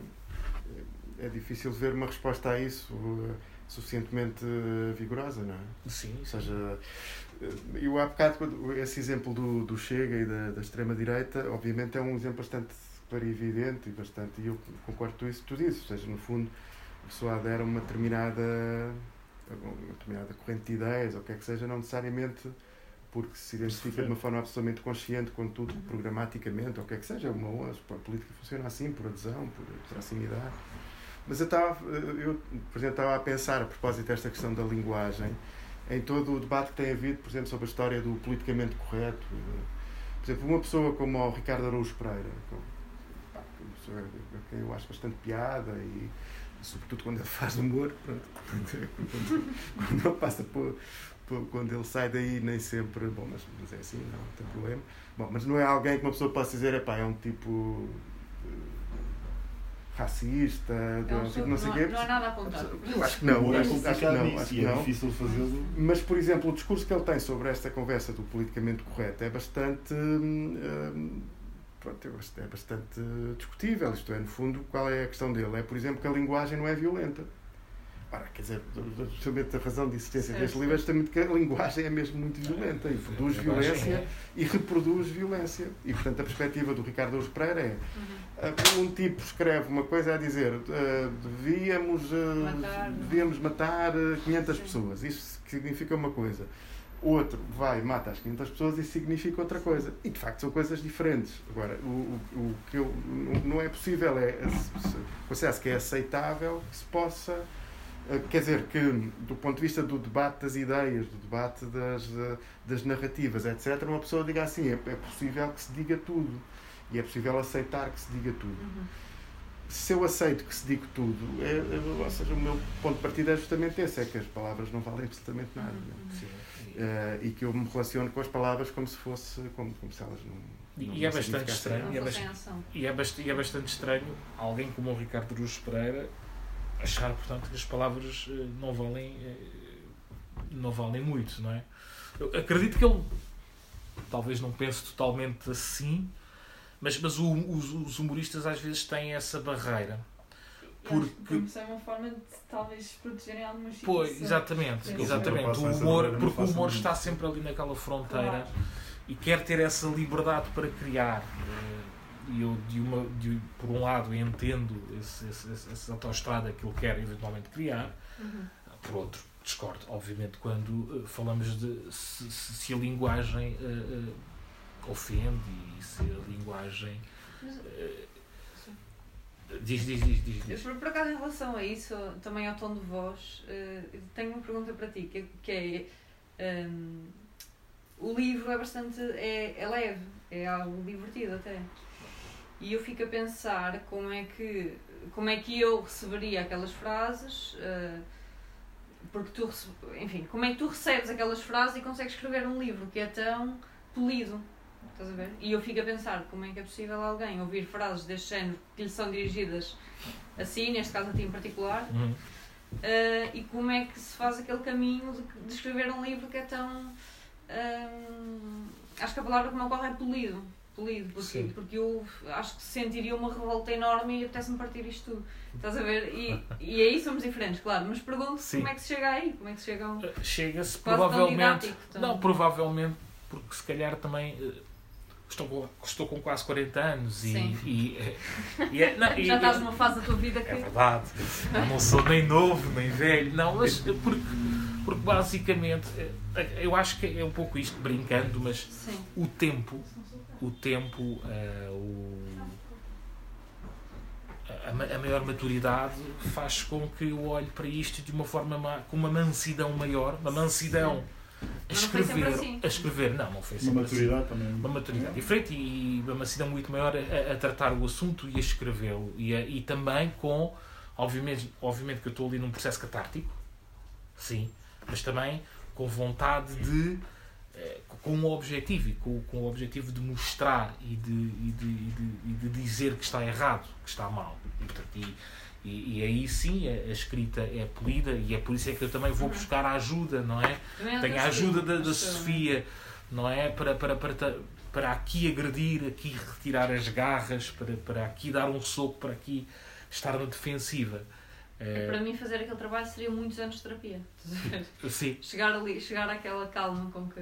é difícil ver uma resposta a isso uh, suficientemente uh, vigorosa, não é? Sim. Ou seja, uh, eu há bocado, esse exemplo do, do Chega e da, da extrema-direita, obviamente é um exemplo bastante clarividente e bastante, e eu concordo com isso que tu dizes, ou seja, no fundo, a pessoa adere a uma determinada, uma determinada corrente de ideias, ou o que é que seja, não necessariamente porque se identifica de uma forma absolutamente consciente com tudo programaticamente, ou o que é que seja, uma, a política funciona assim, por adesão, por proximidade. Mas eu estava, eu, por exemplo, estava a pensar, a propósito desta questão da linguagem, em todo o debate que tem havido, por exemplo, sobre a história do politicamente correto. Por exemplo, uma pessoa como o Ricardo Araújo Pereira, que, que é uma pessoa quem eu acho bastante piada e, sobretudo quando ele faz humor, pronto, quando, <laughs> quando ele passa por- quando ele sai daí nem sempre, bom, mas, mas é assim, não, não tem problema. Bom, mas não é alguém que uma pessoa possa dizer, epá, é um tipo eh, racista, É um tipo não que sei não, quê. não há nada a apontar. Eu acho que não, é acho, acho que não, acho que é não. difícil fazê-lo. Mas, por exemplo, o discurso que ele tem sobre esta conversa do politicamente correto é bastante. hum, pronto, é é bastante discutível. Isto é, no fundo, qual é a questão dele? É, por exemplo, que a linguagem não é violenta. Ora, quer dizer, justamente a razão de existência deste livro é justamente que a linguagem é mesmo muito violenta e produz A linguagem violência é- e reproduz violência. E, portanto, a perspectiva do Ricardo Araújo Pereira é ah, um tipo escreve uma coisa a dizer ah, devíamos, Matar. devíamos matar ah, 500 Sim. pessoas. Isso significa uma coisa. Outro vai e mata as 500 pessoas e significa outra coisa. E de facto são coisas diferentes. Agora, o, o, o que eu, não- é possível, é, considero que é aceitável que se possa. Ah, Quer dizer, que do ponto de vista do debate das ideias, do debate das, das narrativas, etc., uma pessoa diga assim: é, é possível que se diga tudo. E é possível aceitar que se diga tudo. Uhum. Se eu aceito que se diga tudo, é, é- ou seja, o meu ponto de partida é justamente esse: é que as palavras não valem absolutamente nada. né? Sim. Eh, e que eu me relaciono com as palavras como se fosse como, como se elas não, não E é não bastante estranho. E é bastante-. E é, bast- e é bastante estranho alguém como o Ricardo Araújo Pereira achar, portanto, que as palavras eh, não valem, eh, não valem muito, não é? Eu acredito que ele talvez não pense totalmente assim, mas, mas o- os, os humoristas às vezes têm essa barreira. Porque- é uma forma de talvez protegerem algumas Pois, situações. exatamente, exatamente. O humor, porque o humor está sempre ali naquela fronteira Claro. e quer ter essa liberdade para criar. E eu, de uma, de, por um lado, entendo esse, esse, esse- essa autoestrada que ele quer eventualmente criar, Uhum. por outro, discordo, obviamente, quando eh, falamos de se, se- a linguagem eh, eh, ofende e se a linguagem. Diz, diz, diz, diz. Diz. por, por acaso, em relação a isso, também ao tom de voz, tenho uma pergunta para ti, que, que é. ehm, o livro é bastante. É, é leve, é algo divertido até. E eu fico a pensar como é que, como é que eu receberia aquelas frases. eh, porque tu, enfim, como é que tu recebes aquelas frases e consegues escrever um livro que é tão polido? Estás a ver? E eu fico a pensar como é que é possível alguém ouvir frases deste género que lhe são dirigidas assim, neste caso a ti em particular, Uhum. eh, e como é que se faz aquele caminho de, de escrever um livro que é tão. hum, acho que a palavra que me ocorre é polido. Polido, porque, Sim. porque eu acho que sentiria uma revolta enorme e apetece-me partir isto tudo. Estás a ver? E, e aí somos diferentes, claro, mas pergunto Sim. como é que se chega aí, como é que se chega a um. Chega-se Quase tão provavelmente. didático, Não, provavelmente, porque se calhar também. eh, Estou com, estou com quase 40 anos e. Sim. e, eh, e é- não, <laughs> e- Já estás numa fase da tua vida que. É verdade. Eu não sou nem novo, nem velho. Não, mas eh, porque, porque basicamente. eh, Eu acho que é um pouco isto, brincando, mas Sim. o tempo. O tempo. eh, o, a, ma- a maior maturidade faz com que eu olhe para isto de uma forma ma- com uma mansidão maior, uma mansidão a escrever, assim. a escrever, não, não foi Uma sempre assim maturidade também. uma maturidade diferente e uma mansidão muito maior a, a tratar o assunto e a escrevê-lo. E, a- e também com, obviamente, obviamente que eu estou ali num processo catártico, sim, mas também com vontade de, com um objetivo e com, com o objetivo de mostrar e de, e de, e de, e de dizer que está errado, que está mal. E, portanto, e, E, aí sim a, a escrita é polida e é por isso é que eu também vou buscar a ajuda, não é? É Tenho a ajuda da, da Sofia, não é? Para, para, para, para aqui agredir, aqui retirar as garras, para, para aqui dar um soco, para aqui estar na defensiva. É, para mim fazer aquele trabalho seria muitos anos de terapia. Sim. chegar ali, chegar àquela calma com que.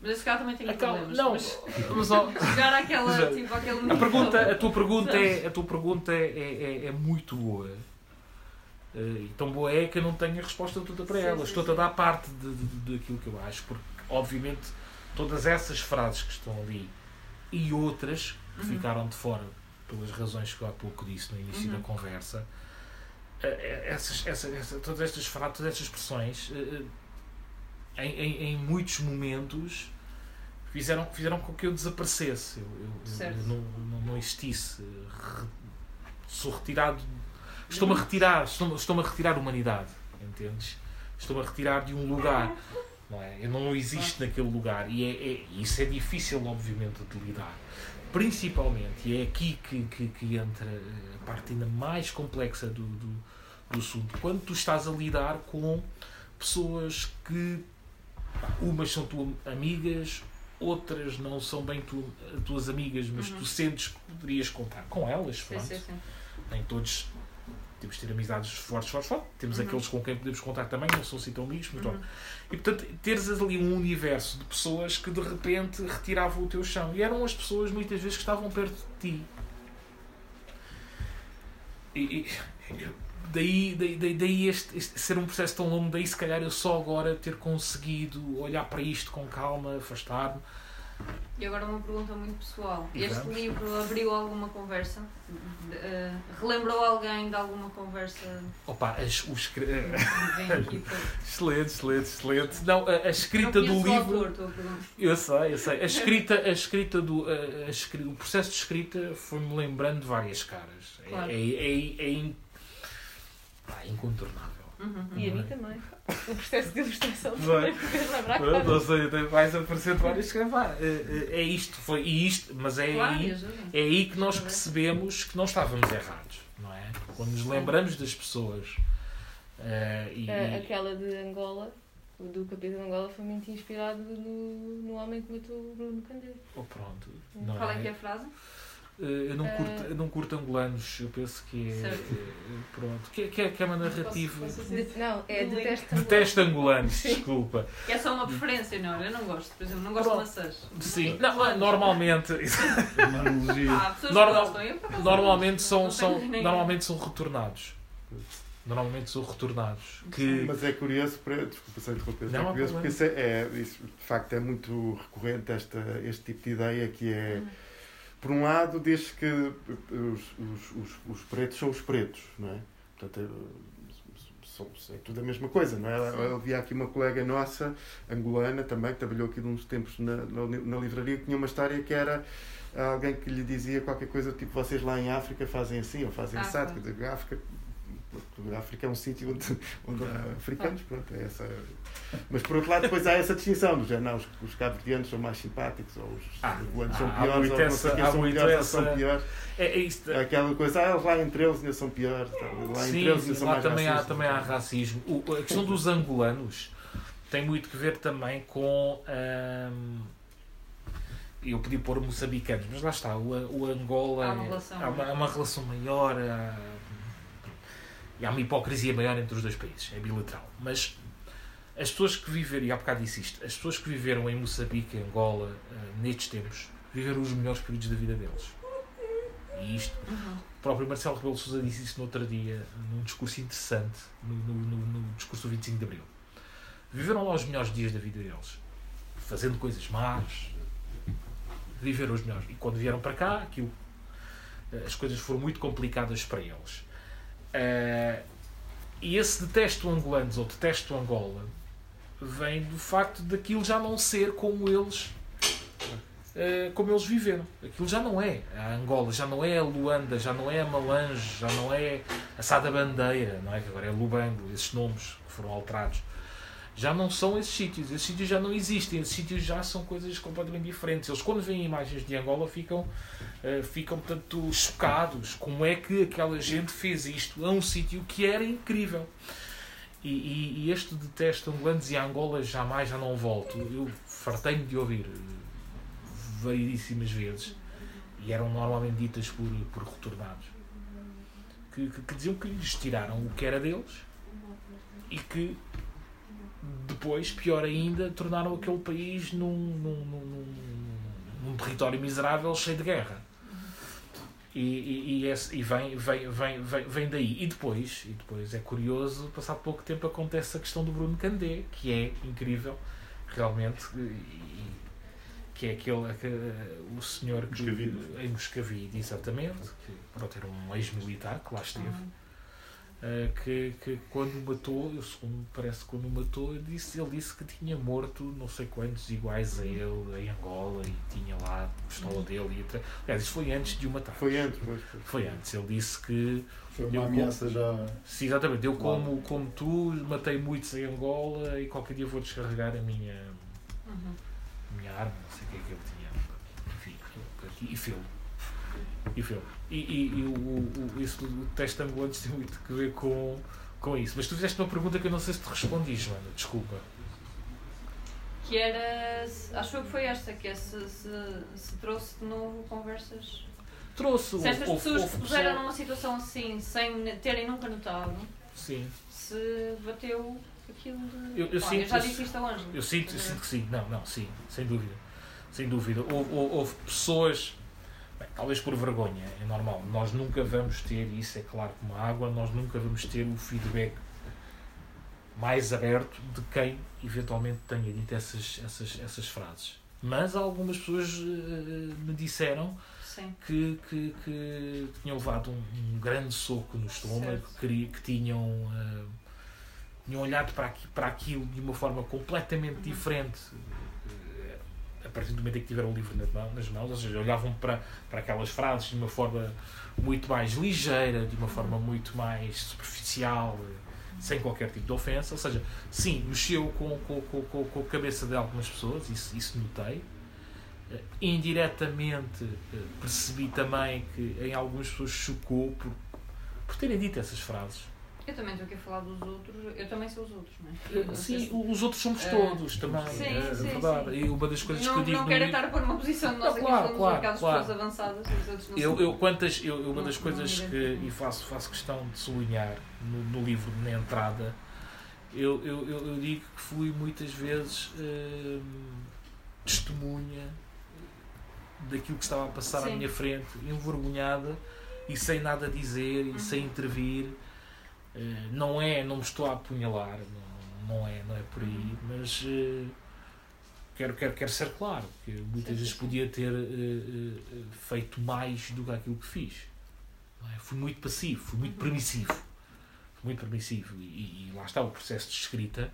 Mas esse cara também tem Aquela- problemas. não, mas mas ó, chegar àquela, Já- tipo, àquele a, pergunta, a tua pergunta é, a tua pergunta é, é, é muito boa. Eh, E tão boa é que eu não tenho a resposta toda para Sim, ela. Estou-te a dar parte de, de, daquilo que eu acho, porque obviamente todas essas frases que estão ali e outras que Uhum. ficaram de fora pelas razões que eu há pouco disse no início Uhum. da conversa, essas, essa, essa- todas estas frases, todas estas expressões, eh, eh, em, em, em muitos momentos fizeram, fizeram com que eu desaparecesse, eu, eu- eu- não, não existisse. Re- sou retirado, estou-me a retirar, estou-me estou a retirar humanidade, entendes? Estou-me a retirar de um lugar, não é? Eu não existo naquele lugar e é, é- isso é difícil, obviamente, de lidar. Principalmente, e é aqui que, que, que entra a parte ainda mais complexa do, do, do assunto, quando tu estás a lidar com pessoas que umas são tuas amigas, outras não são bem tu, tuas amigas, mas Uhum. tu sentes que poderias contar com elas. Sim, Pronto. sim, sim. Nem todos temos de ter amizades fortes, fortes, fortes. Temos Uhum. aqueles com quem podemos contar também, não são assim tão amigos, mas Uhum. E portanto, teres ali um universo de pessoas que de repente retiravam o teu chão. E eram as pessoas muitas vezes que estavam perto de ti. E, e- daí, daí, daí, este, este ser um processo tão longo, daí se calhar eu só agora ter conseguido olhar para isto com calma, afastar-me. E agora uma pergunta muito pessoal. Este livro abriu alguma conversa? Eh, relembrou alguém de alguma conversa? Opa, as, os, escre- <laughs> excelente, excelente, excelente. Não, a, a escrita Não do o livro. autor. Eu sei, eu sei. A escrita, a <laughs> escrita do. A, a escri- o processo de escrita foi-me lembrando de várias caras. É- Claro. É, é, é, in- pá, incontornável. Uhum. E a mim também. <laughs> O processo de ilustração Vai. também fez lembrar não claro. sei, tem- vais aparecer várias. Vá, É, é isto, foi e isto, mas é Claro, aí, é aí que nós percebemos que não estávamos errados, não é? Quando nos lembramos das pessoas. eh, e, Aquela de Angola, do capítulo de Angola, foi muito inspirado no, no homem que matou o Bruno Candeiro. oh, pronto. Não Qual é que é a frase? Eh, Eu não, Eh, curto, eu não curto angolanos, eu penso que é. Eh, Pronto. Que, é- que, é, que é uma narrativa. Posso- posso De- não, é detesto Detesto angolanos, desculpa. É só uma preferência, não, eu não gosto. Por exemplo, não gosto de Pronto. maçãs. Sim, não, ah, normalmente, Uma analogia. Há pessoas Normal- gostam, eu normalmente não são, são, normalmente são retornados. Normalmente são retornados. Que, Mas é curioso, para, desculpa só interromper, Não, é curioso porque é, é- isso de facto é muito recorrente, esta, este tipo de ideia que é, Hum. Por um lado, diz que os, os, os, os pretos são os pretos, não é? Portanto, é, são, é tudo a mesma coisa, não é? Havia aqui uma colega nossa, angolana também, que trabalhou aqui uns tempos na, na, na livraria, que tinha uma história que era alguém que lhe dizia qualquer coisa tipo vocês lá em África fazem assim ou fazem Ah, assado, quer dizer, África a África é um sítio onde, onde há africanos, pronto, é essa. Mas por outro lado, depois há essa distinção do género, não, os, os cabo-verdianos são mais simpáticos, ou os Ah, angolanos são há piores, ou não essa- sei o quê, há são ou essa- são piores. é, é isto. Aquela coisa, ah, lá entre eles ainda são piores, lá entre Sim, eles sim, ainda são lá mais também há, racistas. também há racismo. O- a questão dos angolanos tem muito que ver também com. ahm, eu podia pôr moçambicanos, mas lá está, o, o Angola. Há uma é- relação. há uma, há uma relação maior. há- e há uma hipocrisia maior entre os dois países, é bilateral. Mas as pessoas que viveram, e há bocado disse isto, as pessoas que viveram em Moçambique, em Angola, ah, nestes tempos, viveram os melhores períodos da vida deles. E isto Uhum. o próprio Marcelo Rebelo Sousa disse isso no outro dia, num discurso interessante, no, no, no- no discurso do 25 de Abril. Viveram lá os melhores dias da vida deles, fazendo coisas más, viveram os melhores. E quando vieram para cá, aquilo, eh, as coisas foram muito complicadas para eles. Eh, e esse detesto angolanos ou detesto Angola vem do facto daquilo já não ser como eles eh, como eles viveram. Aquilo já não é a Angola, já não é a Luanda, já não é a Malange, já não é a Sada Bandeira, não é? Que agora é Lubango, esses nomes que foram alterados. Já não são esses sítios. Esses sítios já não existem. Esses sítios já são coisas completamente diferentes. Eles, quando veem imagens de Angola, ficam, uh, ficam portanto, chocados. Como é que aquela gente fez isto a um sítio que era incrível? E, e, e este detesto angolanos e Angola jamais já não volto. Eu fartei-me de ouvir variedíssimas vezes e eram normalmente ditas por, por retornados que, que, que diziam que lhes tiraram o que era deles e que depois, pior ainda, tornaram aquele país num, num, num, num território miserável cheio de guerra. E, e, e, esse, e vem, vem, vem, vem, vem daí. E depois, e depois é curioso, passado pouco tempo acontece a questão do Bruno Candé, que é incrível, realmente, e, que é aquele, aquele o senhor que, Moscavide. em Moscavide, exatamente, que pronto, era um ex-militar que lá esteve. Uh, que, que quando matou, segundo parece que quando o matou, ele disse, ele disse que tinha morto não sei quantos iguais a ele em Angola e tinha lá a pistola dele. E até, aliás, isso foi antes de o matar. Foi antes, mas Foi antes. Ele disse que. Foi uma ameaça já. Sim, exatamente. Eu, como, como tu, matei muitos em Angola e qualquer dia vou descarregar a minha, Uhum. minha arma. Não sei o que é que ele tinha. Enfim, e fê-lo. E fê-lo. E, e, e o, o, o- isso do teste ambulante tem muito a ver com, com isso. Mas tu fizeste uma pergunta que eu não sei se te respondi, Joana. Desculpa. Que era. Acho que foi esta, que é se, se, se trouxe de novo conversas. Trouxe. Se estas pessoas que puseram pessoa- numa situação assim, sem terem nunca notado, Sim. se bateu aquilo de. Eu- eu sinto- já eu- disse isto aonde? Eu sinto, eu sinto que sim. Não, não, sim. Sem dúvida. Sem dúvida. Houve, houve- houve pessoas. Talvez por vergonha, é normal. Nós nunca vamos ter, e isso é claro como a água, nós nunca vamos ter o feedback mais aberto de quem eventualmente tenha dito essas, essas, essas frases. Mas algumas pessoas eh, me disseram que, que, que tinham levado um, um grande soco no estômago, que, que tinham, eh, tinham olhado para, aqui, para aquilo de uma forma completamente diferente eh, a partir do momento em que tiveram o livro nas mãos, ou seja, olhavam para, para aquelas frases de uma forma muito mais ligeira, de uma forma muito mais superficial, sem qualquer tipo de ofensa. Ou seja, sim, mexeu com, com, com, com, com a cabeça de algumas pessoas, isso, isso notei. Eh, Indiretamente eh, percebi também que em algumas pessoas chocou por, por terem dito essas frases. Eu também estou aqui a falar dos outros, eu também sou os outros, não é? Eh, Sim, os outros somos Eh, todos também. sim, é sim, verdade. sim. E uma das coisas que eu Não, digo. não no quero livro- estar por uma posição de nós Não, aqui claro, somos claro, aquelas claro. pessoas avançadas e os outros não Eu, são. eu quantas eu, uma Não- das não coisas que e faço faço questão de sublinhar no, no livro na entrada eu, eu, eu, eu digo que fui muitas vezes hum, testemunha daquilo que estava a passar à Sim. minha frente envergonhada e sem nada dizer e Uhum. sem intervir não é não me estou a apunhalar não, não é não é por aí mas eh, quero, quero, quero ser claro que muitas vezes podia ter eh, eh, eh, feito mais do que aquilo que fiz. É? Fui muito passivo, fui muito Uhum. permissivo. Fui muito permissivo. E, e lá está o processo de escrita,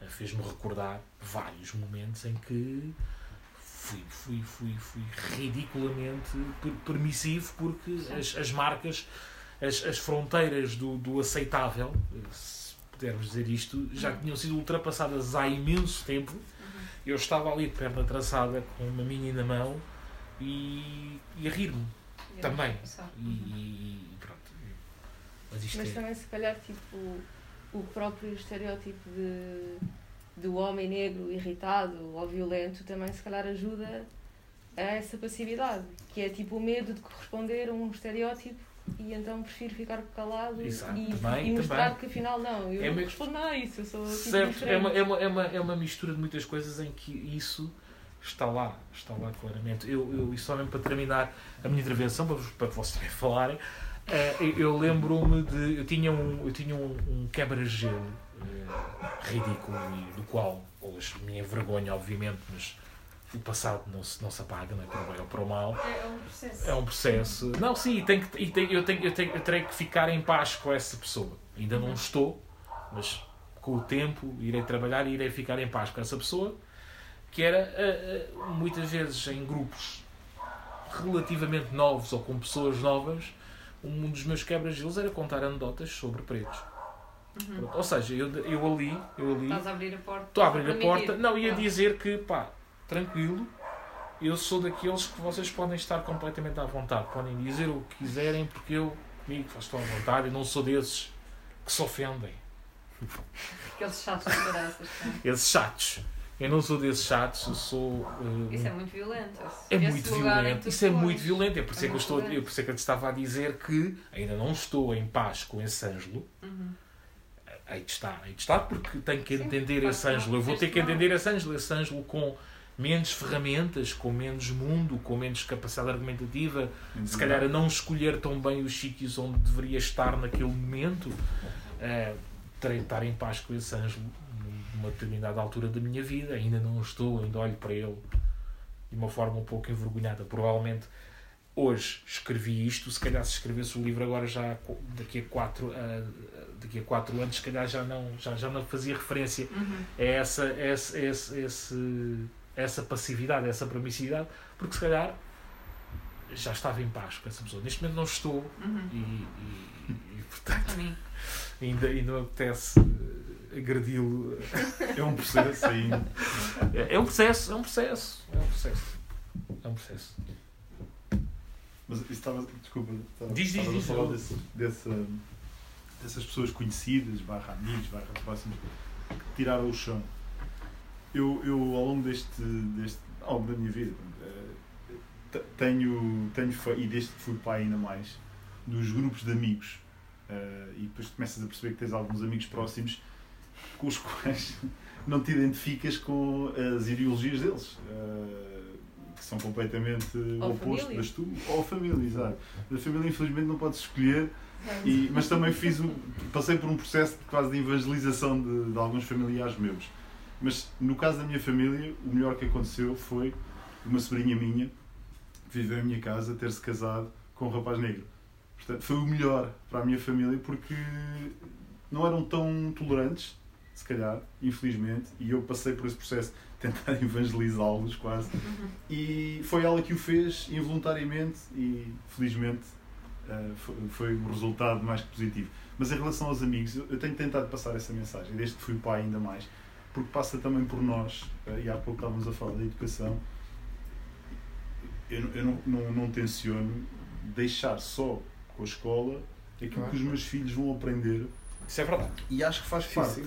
eh, fez-me recordar vários momentos em que fui, fui, fui, fui ridiculamente per- permissivo porque as, as marcas, as, as fronteiras do, do aceitável, se pudermos dizer isto, já Uhum. tinham sido ultrapassadas há imenso tempo Uhum. eu estava ali de perna traçada com uma mini na mão e, e a rir-me também. e, e- e pronto mas isto Mas é também, se calhar, tipo, o próprio estereótipo de, do homem negro irritado ou violento também, se calhar, ajuda a essa passividade, que é tipo o medo de corresponder a um estereótipo e então prefiro ficar calado Exato, e, também, e mostrar também. que afinal não, eu É não respondo nada a isso, eu sou tipo certo é uma, é, uma, é, uma, é uma mistura de muitas coisas em que isso está lá está lá claramente. Eu, eu e só mesmo para terminar a minha intervenção para, para vocês também <laughs> falarem eh, eu- eu lembro-me de eu tinha um eu tinha um, um quebra-gelo eh, ridículo e do qual hoje me envergonho obviamente mas o passado não se, não se apaga, não é para o bem ou para o mal. É um processo. É um processo. Não, sim, e tem que, e tem, eu, tenho, eu, tenho, eu terei que ficar em paz com essa pessoa. Ainda não estou, mas com o tempo irei trabalhar e irei ficar em paz com essa pessoa, que era eh, eh, muitas vezes em grupos relativamente novos ou com pessoas novas, um dos meus quebra-gelos era contar anedotas sobre pretos. Uhum. Ou seja, eu, eu ali, eu ali Estás a abrir a porta. estou a abrir a permitir. porta, não, ia Ah. dizer que, pá, tranquilo, eu sou daqueles que vocês podem estar completamente à vontade, podem dizer o que quiserem, porque eu, comigo, estou à vontade e não sou desses que se ofendem. Aqueles chatos de caraças. pá. Esses chatos. Eu não sou desses chatos, eu sou. eh, Isso é muito violento. É muito violento, isso é muito violento. É por isso É é que eu estou, violento. é por isso é que eu te estava a dizer que ainda não estou em paz com esse Ângelo. Uhum. Aí estar, aí estar, porque tenho que Sim, entender esse Ângelo. Eu vou ter que entender esse Ângelo, esse Ângelo com menos ferramentas, com menos mundo, com menos capacidade argumentativa, se calhar a não escolher tão bem os sítios onde deveria estar naquele momento, eh, terei de estar em paz com esse Ângelo numa determinada altura da minha vida. Ainda não estou, ainda olho para ele de uma forma um pouco envergonhada. Provavelmente hoje escrevi isto, se calhar se escrevesse o livro agora já daqui a quatro, ah, daqui a quatro anos, se calhar já não, já, já não fazia referência Uhum. a essa, esse, esse, esse, essa passividade, essa permissividade, porque se calhar já estava em paz com essa pessoa. Neste momento não estou Uhum. e, e, e, portanto ainda, ainda me apetece eh, agredi-lo. É um processo ainda. É é um processo, é um processo, é um processo. É um processo. Mas isso estava. Desculpa, estava, Diz, diz, estava diz. a falar desse, dessa- dessas pessoas conhecidas, barra amigos, barra próximos, que tiraram o chão. Eu, eu ao longo deste, deste ao longo da minha vida, eh, te- tenho, tenho e desde que fui pai ainda mais, nos grupos de amigos. eh, e depois começas a perceber que tens alguns amigos próximos com os <laughs> quais não te identificas com as ideologias deles. eh, que são completamente o oposto família. das tu ou a família, exato. A família infelizmente não podes escolher e, mas também fiz passei por um processo de quase de evangelização de, de alguns familiares meus. Mas no caso da minha família, o melhor que aconteceu foi uma sobrinha minha viver em minha casa, ter-se casado com um rapaz negro. Portanto, foi o melhor para a minha família porque não eram tão tolerantes, se calhar, infelizmente, e eu passei por esse processo de tentar <laughs> evangelizá-los quase. E foi ela que o fez involuntariamente e felizmente eh, foi, um resultado mais que positivo. Mas em relação aos amigos, eu tenho tentado passar essa mensagem, desde que fui pai ainda mais, porque passa também por nós, eh, e há pouco estávamos a falar da educação, eu, não- eu não, não, não tenciono deixar só com a escola aquilo Claro. que os meus filhos vão aprender Isso é verdade. e acho que faz Sim, parte sim.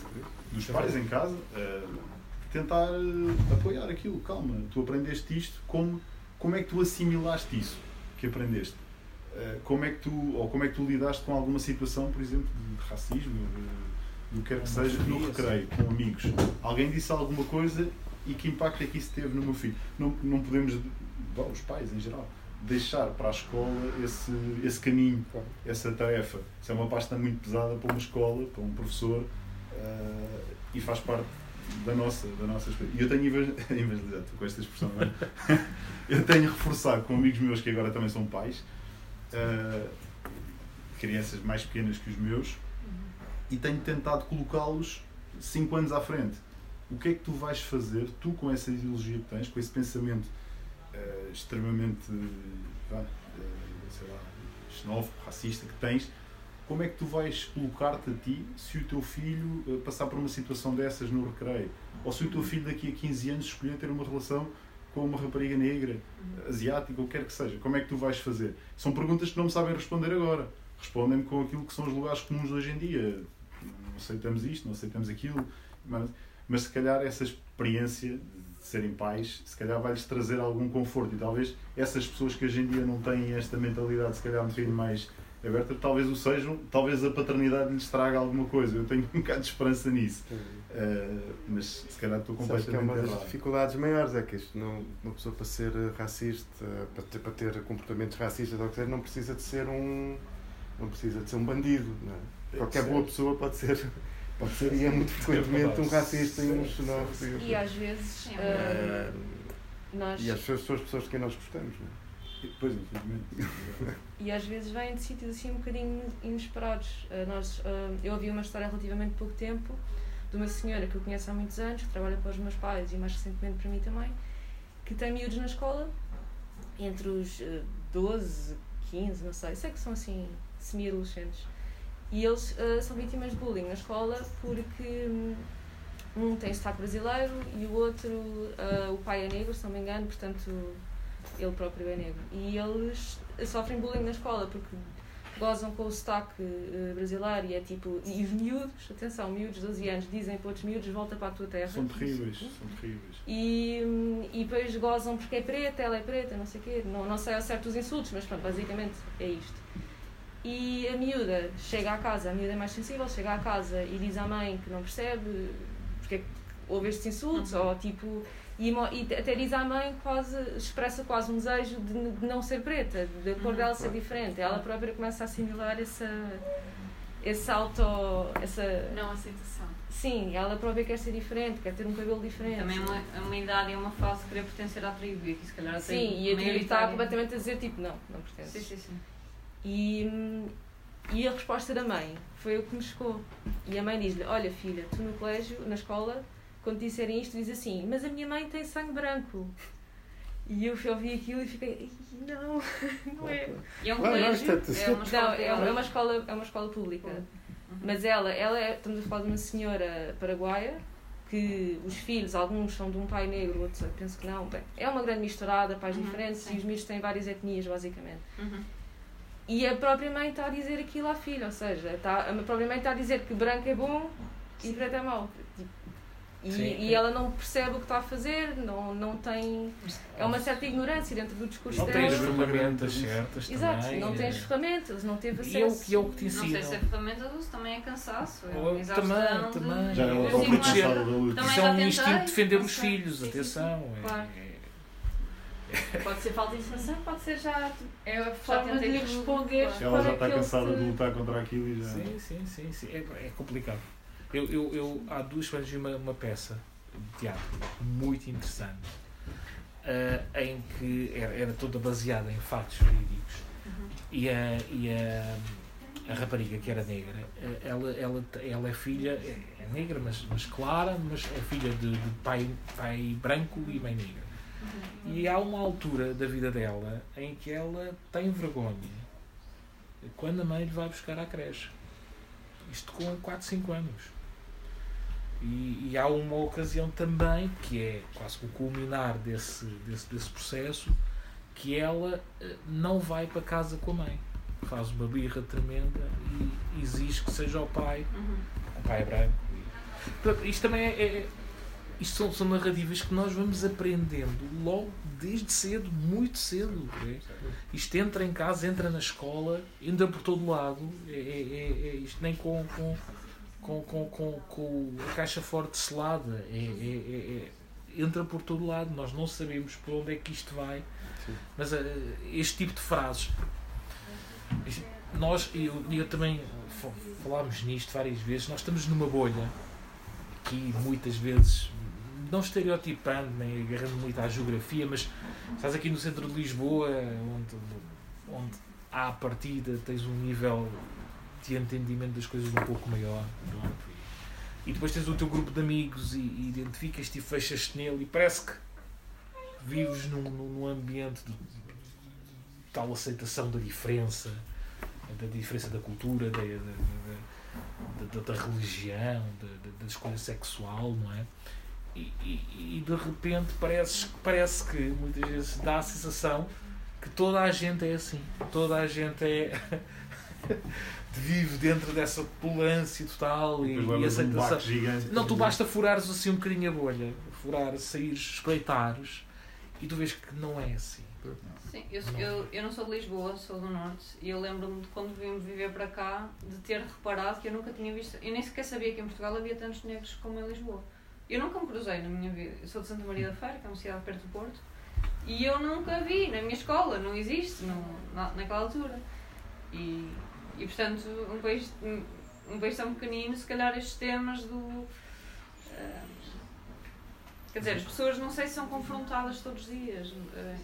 dos pais em casa eh, tentar eh, apoiar aquilo. Calma, tu aprendeste isto, como, como é que tu assimilaste isso que aprendeste? Eh, como é que tu, ou como é que tu lidaste com alguma situação, por exemplo, de racismo, de, do que quer que seja, no recreio, com amigos? Alguém disse alguma coisa e que impacto é que isso teve no meu filho? Não, não podemos, bom, os pais em geral, deixar para a escola esse, esse caminho, essa tarefa. Isso é uma pasta muito pesada para uma escola, para um professor eh, e faz parte da nossa, da nossa experiência. E eu tenho evang- <laughs> evangelizado, com esta expressão, é? <laughs> eu tenho reforçado com amigos meus que agora também são pais, eh, crianças mais pequenas que os meus, e tenho tentado colocá-los 5 anos à frente. O que é que tu vais fazer, tu com essa ideologia que tens, com esse pensamento eh, extremamente, eh, sei lá, xenófobo, racista que tens, como é que tu vais colocar-te a ti se o teu filho eh, passar por uma situação dessas no recreio? Ou se o teu filho daqui a 15 anos escolher ter uma relação com uma rapariga negra, asiática, ou quer que seja? Como é que tu vais fazer? São perguntas que não me sabem responder agora. Respondem-me com aquilo que são os lugares comuns hoje em dia. Aceitamos isto, não aceitamos aquilo. Mas, mas se calhar essa experiência de serem pais, se calhar vai-lhes trazer algum conforto. E talvez essas pessoas que hoje em dia não têm esta mentalidade, se calhar um bocadinho mais aberta, talvez o sejam, talvez a paternidade lhes traga alguma coisa. Eu tenho <laughs> um bocado de esperança nisso. Uh, mas se calhar estou Sabes que é completamente uma das errado. dificuldades maiores, é que isto não, uma pessoa para ser racista, para ter, para ter comportamentos racistas, não precisa de ser um não precisa de ser um bandido. Não é? É, Qualquer boa pessoa pode ser, <laughs> pode ser e é muito frequentemente um racista e um xenófobo. E às vezes ah, nós e as pessoas são as pessoas de quem nós gostamos. Não é? Pois, infelizmente. <laughs> e às vezes vêm de sítios assim um bocadinho inesperados. Ah, nós, ah, eu ouvi uma história há relativamente pouco tempo de uma senhora que eu conheço há muitos anos, que trabalha para os meus pais e mais recentemente para mim também, que tem miúdos na escola entre os ah, 12, 15, não sei, sei que são assim semi-adolescentes. E eles uh, são vítimas de bullying na escola porque hum, um tem sotaque brasileiro e o outro, uh, o pai é negro, se não me engano, portanto ele próprio é negro. E eles sofrem bullying na escola porque gozam com o sotaque uh, brasileiro e é tipo. E os miúdos, atenção, miúdos de 12 anos, dizem para outros miúdos: volta para a tua terra. São terríveis, são terríveis. E, hum, e depois gozam porque é preta, ela é preta, não sei o quê. Não, não sei ao certo os insultos, mas pronto, basicamente é isto. E a miúda chega à casa, a miúda é mais sensível, chega à casa e diz à mãe que não percebe porque é que houve estes insultos, uhum. ou tipo. E, e, até diz à mãe, quase, expressa quase um desejo de, de não ser preta, de a cor uhum. dela ser diferente. Ela própria começa a assimilar essa, esse auto. essa. Não aceitação. Sim, ela própria quer ser diferente, quer ter um cabelo diferente. Também é uma, é uma idade e é uma fase de querer pertencer à tribo e se calhar Sim, e a tribo está completamente a dizer tipo, não, não pertence. Sim, sim, sim. E, e a resposta da mãe foi o que me chocou. E a mãe diz-lhe: Olha, filha, tu no colégio, na escola, quando disserem isto, diz assim: Mas a minha mãe tem sangue branco. E eu ouvi aquilo e fiquei: Não, <laughs> não é. E é um colégio? É uma escola, não, é uma, é uma escola, é uma escola pública. Uhum. Mas ela, ela é, estamos a falar de uma senhora paraguaia que os filhos, alguns são de um pai negro, outros penso que não. Bem, é uma grande misturada, pais uhum, diferentes sim. e os miúdos têm várias etnias, basicamente. Uhum. E a própria mãe está a dizer aquilo à filha, ou seja, está, a própria mãe está a dizer que branco é bom e preto é mau. E, e, ela não percebe o que está a fazer, não, não tem. É uma certa ignorância dentro do discurso não dela. Não tem as ferramentas certas Exato, também. não tem as ferramentas, não teve acesso. E é o que, é o que te ensina. Não sei se é ferramentas ou se também é cansaço. É ou, também, também. Já é uma proteger. Isso é um instinto de defender os filhos, atenção. Claro. É, <laughs> Pode ser falta de informação, pode ser já. É a forma de responder. Ela já está cansada de lutar contra aquilo e já. Sim, sim, sim. sim. É, é complicado. Eu, eu, eu há duas semanas vi uma, uma peça de teatro muito interessante uh, em que era, era, toda baseada em fatos verídicos uhum. e, a, e a, a rapariga que era negra eh, ela, ela, ela é filha é, é negra mas, mas clara mas é filha de, de pai, pai branco e mãe negra e há uma altura da vida dela em que ela tem vergonha quando a mãe lhe vai buscar à creche. Isto com 4, 5 anos. E, e, há uma ocasião também, que é quase o culminar desse, desse, desse processo, que ela eh, não vai para casa com a mãe. Faz uma birra tremenda e exige que seja o pai. Uhum. O pai é branco. Portanto, isto também é, é isto são, são, narrativas que nós vamos aprendendo logo desde cedo, muito cedo. É? Isto entra em casa, entra na escola, entra por todo lado. É, é, é, é isto nem com, com, com, com, com, com a caixa forte selada. É, é, entra por todo lado. Nós não sabemos por onde é que isto vai. Sim. Mas uh, este tipo de frases. Nós, eu, eu também falámos nisto várias vezes, nós estamos numa bolha aqui muitas vezes não estereotipando nem agarrando muito à geografia, mas estás aqui no centro de Lisboa, onde, onde à partida tens um nível de entendimento das coisas um pouco maior. E depois tens o teu grupo de amigos e, e identificas-te e fechas-te nele e parece que vives num, num ambiente de, tal aceitação da diferença, da diferença da cultura, da, da, da, da religião, da, da escolha sexual, não é? E, e, de repente parece, parece que muitas vezes dá a sensação que toda a gente é assim. Toda a gente é. <laughs> vive dentro dessa tolerância total e, e aceitação. Um não, tu basta furares assim um bocadinho a bolha, furar, saíres, espreitares e tu vês que não é assim. Sim, eu, não. Eu, eu não sou de Lisboa, sou do Norte e eu lembro-me de quando vimos viver para cá de ter reparado que eu nunca tinha visto, eu nem sequer sabia que em Portugal havia tantos negros como em Lisboa. Eu nunca me cruzei na minha vida. Eu sou de Santa Maria da Feira, que é uma cidade perto do Porto, e eu nunca vi na minha escola, não existe não, na, naquela altura. E, e portanto, um país, um, país tão pequenino, se calhar estes temas do. Uh, quer dizer, as pessoas não sei se são confrontadas todos os dias. Uh,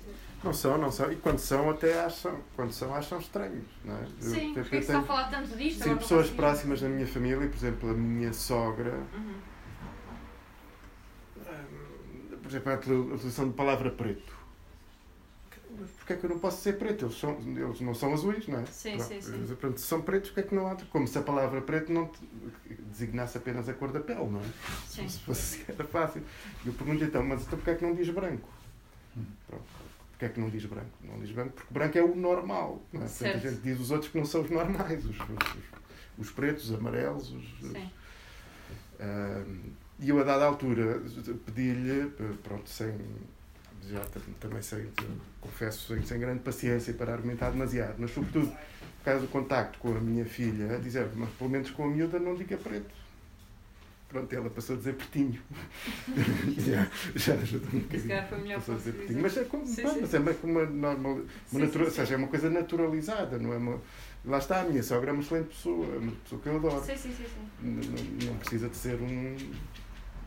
não são, não são. E quando são, até acham. Quando são, acham estranhos. Não é? Sim, eu, porque é que se está a falar tanto disto? Sim, pessoas próximas da minha família, por exemplo, a minha sogra. Uhum exemplo, a utilização de palavra preto. mas porquê é que eu não posso ser preto? Eles, são, eles não são azuis, não é? Sim, Pronto, sim, sim. Pronto, se são pretos, porquê é que não há? Como se a palavra preto não designasse apenas a cor da pele, não é? Sim. Se fosse <laughs> era fácil. E eu pergunto então, mas então porquê é que não diz branco? Hum. Pronto. Porquê é que não diz branco? Não diz branco porque branco é o normal. Não é? Portanto, a Certo. gente diz os outros que não são os normais, os, os, os- os pretos, os amarelos, os, Sim. ah, e eu, a dada altura, pedi-lhe, pronto, sem, já também sem, confesso, sem, sem grande paciência para argumentar demasiado, mas sobretudo por causa do contacto com a minha filha, a dizer, mas pelo menos com a miúda não diga preto. Pronto, ela passou a dizer pretinho. <laughs> já, já ajuda um bocadinho. foi melhor Passou a dizer pretinho. Mas é, como, Sim, pá, sim, mas é uma, uma normal, uma Sim, natura, sim, ou seja, é uma coisa naturalizada, não é uma. Lá está, a minha sogra é uma excelente pessoa, é uma pessoa que eu adoro. Sim, sim, sim, não- não precisa de ser um.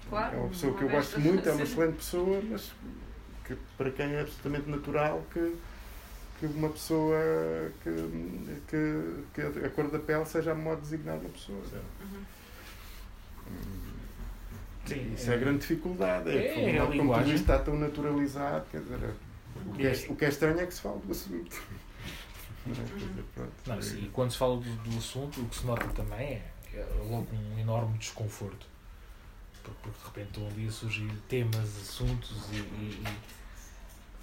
Claro. É uma pessoa que eu gosto muito, é uma excelente pessoa, mas que para quem é absolutamente natural que, que uma pessoa que, que, que a cor da pele seja a modo de designar uma pessoa. Uhum. Sim, Isso é a grande dificuldade. É, É, que, é a como tudo isto está tão naturalizado, quer dizer, o que, é, o que é estranho é que se fala do assunto. <laughs> Não é? Sim, e quando se fala do, do assunto, o que se nota também é, é logo um enorme desconforto. Porque, porque de repente estão ali a surgir temas, assuntos e, e-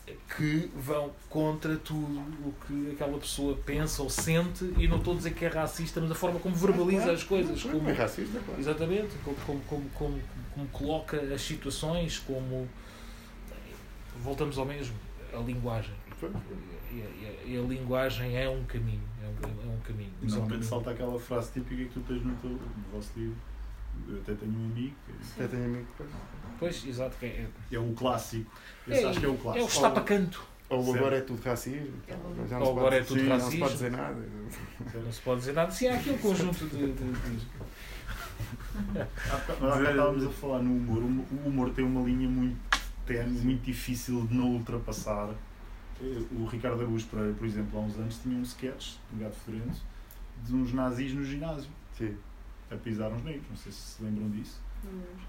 e- que vão contra tudo o que aquela pessoa pensa ou sente. E não estou a dizer que é racista, mas a forma como verbaliza as coisas. Não Como, é racista, claro. Exatamente, como, como, como, como, como coloca as situações, como. Voltamos ao mesmo, a linguagem. E a, e a- e a linguagem é um caminho. É um, é um caminho. Mas é um caminho. salta aquela frase típica que tu tens no, teu, no vosso livro. Eu até tenho um amigo, Até tenho amigo que- Pois, exato. que É, é o clássico. Esse é, acho que é o é o clássico. que está para canto. Ou agora é tudo racismo. É então, Ou agora pode- é tudo sim, Não se racismo. pode dizer nada. Não se pode dizer nada. Sim, há aqui um conjunto de. de- de- bocado estávamos a falar no humor. O humor tem uma linha muito tenue, muito difícil de não ultrapassar. Eh, O Ricardo Araújo Pereira, por exemplo, há uns anos tinha um sketch, um gato fedorento, de uns nazis no ginásio, Sim. A pisar uns negros. Não sei se se lembram disso.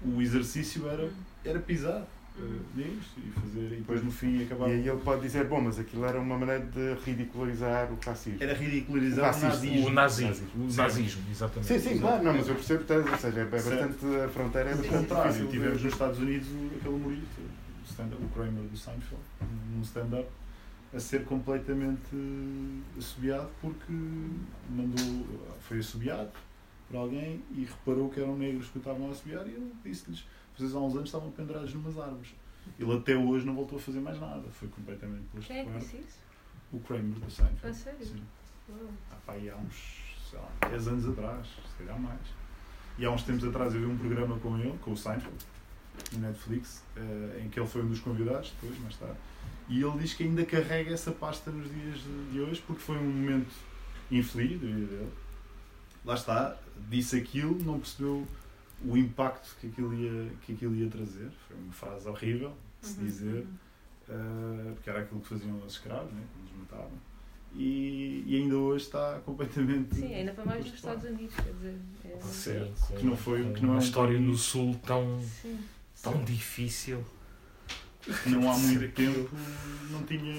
O exercício era, Hum. era pisar Uhum. negros e fazer, e depois no fim acabar. E aí ele pode dizer, bom, mas aquilo era uma maneira de ridicularizar o racismo. Era ridicularizar O nazismo. O nazismo. O Sim. nazismo, exatamente. Sim, sim, claro, não, mas eu percebo, ou seja, é bastante, a fronteira é bastante contrário, difícil. tivemos nos Estados Unidos aquele humorista, o, stand o Kramer do Seinfeld, num stand-up, a ser completamente assobiado porque mandou, foi assobiado por alguém e reparou que eram negros que estavam a assobiar e ele disse-lhes, vocês há uns anos estavam pendurados numas árvores. Ele até hoje não voltou a fazer mais nada, foi completamente posto Quem é que disse isso? O Kramer do A Seinfeld. sério? Sim. Há pá, há uns sei lá, 10 anos atrás, se calhar mais. E há uns tempos atrás eu vi um programa com ele, com o Seinfeld, no Netflix, eh, em que ele foi um dos convidados, depois, mais tarde. E ele diz que ainda carrega essa pasta nos dias de, de hoje, porque foi um momento infeliz da vida dele. Lá está, disse aquilo, não percebeu o impacto que aquilo ia, que aquilo ia trazer. Foi uma frase horrível de se Uhum, dizer. uhum. Uh, porque era aquilo que faziam os escravos, né, quando os matavam. E, e ainda hoje está completamente. Sim, ainda para mais nos. Estados Unidos, quer dizer. é- Certo. Sim, Que não foi- que não é uma um história país- no Sul tão, Sim. tão difícil. Que não há muito tempo não tinha.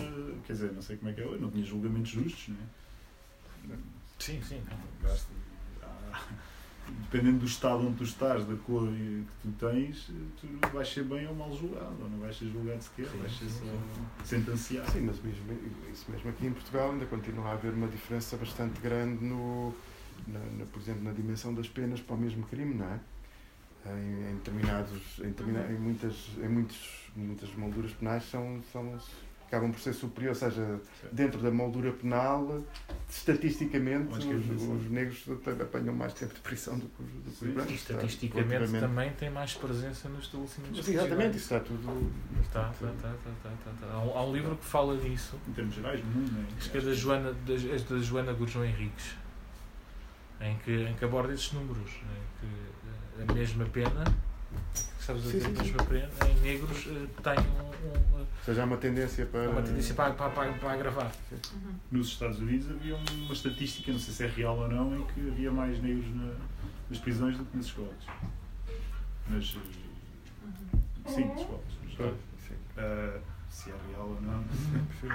Quer dizer, não sei como é que é hoje, não tinha julgamentos justos, né? Sim, sim. Basta- dependendo do estado onde tu estás, da cor que tu tens, tu vais ser bem ou mal julgado, ou não vais ser julgado sequer, Sim, vais ser só sentenciado. Sim, mas mesmo, isso mesmo aqui em Portugal ainda continua a haver uma diferença bastante grande no, na, na, por exemplo, na dimensão das penas para o mesmo crime, não é? Em, em determinados, em, em muitas, em muitos, muitas molduras penais são, são, acabam por ser superiores, ou seja, Certo. dentro da moldura penal, estatisticamente, Acho que os, os negros apanham mais tempo de prisão do que os, do que Sim, os brancos. E está- estatisticamente relativamente- também tem mais presença nos estabelecimentos Sim, exatamente, isso está tudo. Está, está, está, está, está, está, está. Há, um, há um livro que fala disso, Em termos gerais, né? acho que é da Joana, da, é da Joana Gurjão Henriques, em que, em que aborda esses números, em que eh, a mesma pena, sabes, Sim, a sim, sim. em negros eh, tem um- um, Ou seja, há uma tendência para. uma tendência para, para, para, para agravar. Uhum. Nos Estados Unidos havia uma estatística, não sei se é real ou não, em que havia mais negros na- nas prisões do que nas escolas. Mas, Uhum. eh, sim, nas escolas. Ah, se é real ou não. Sim.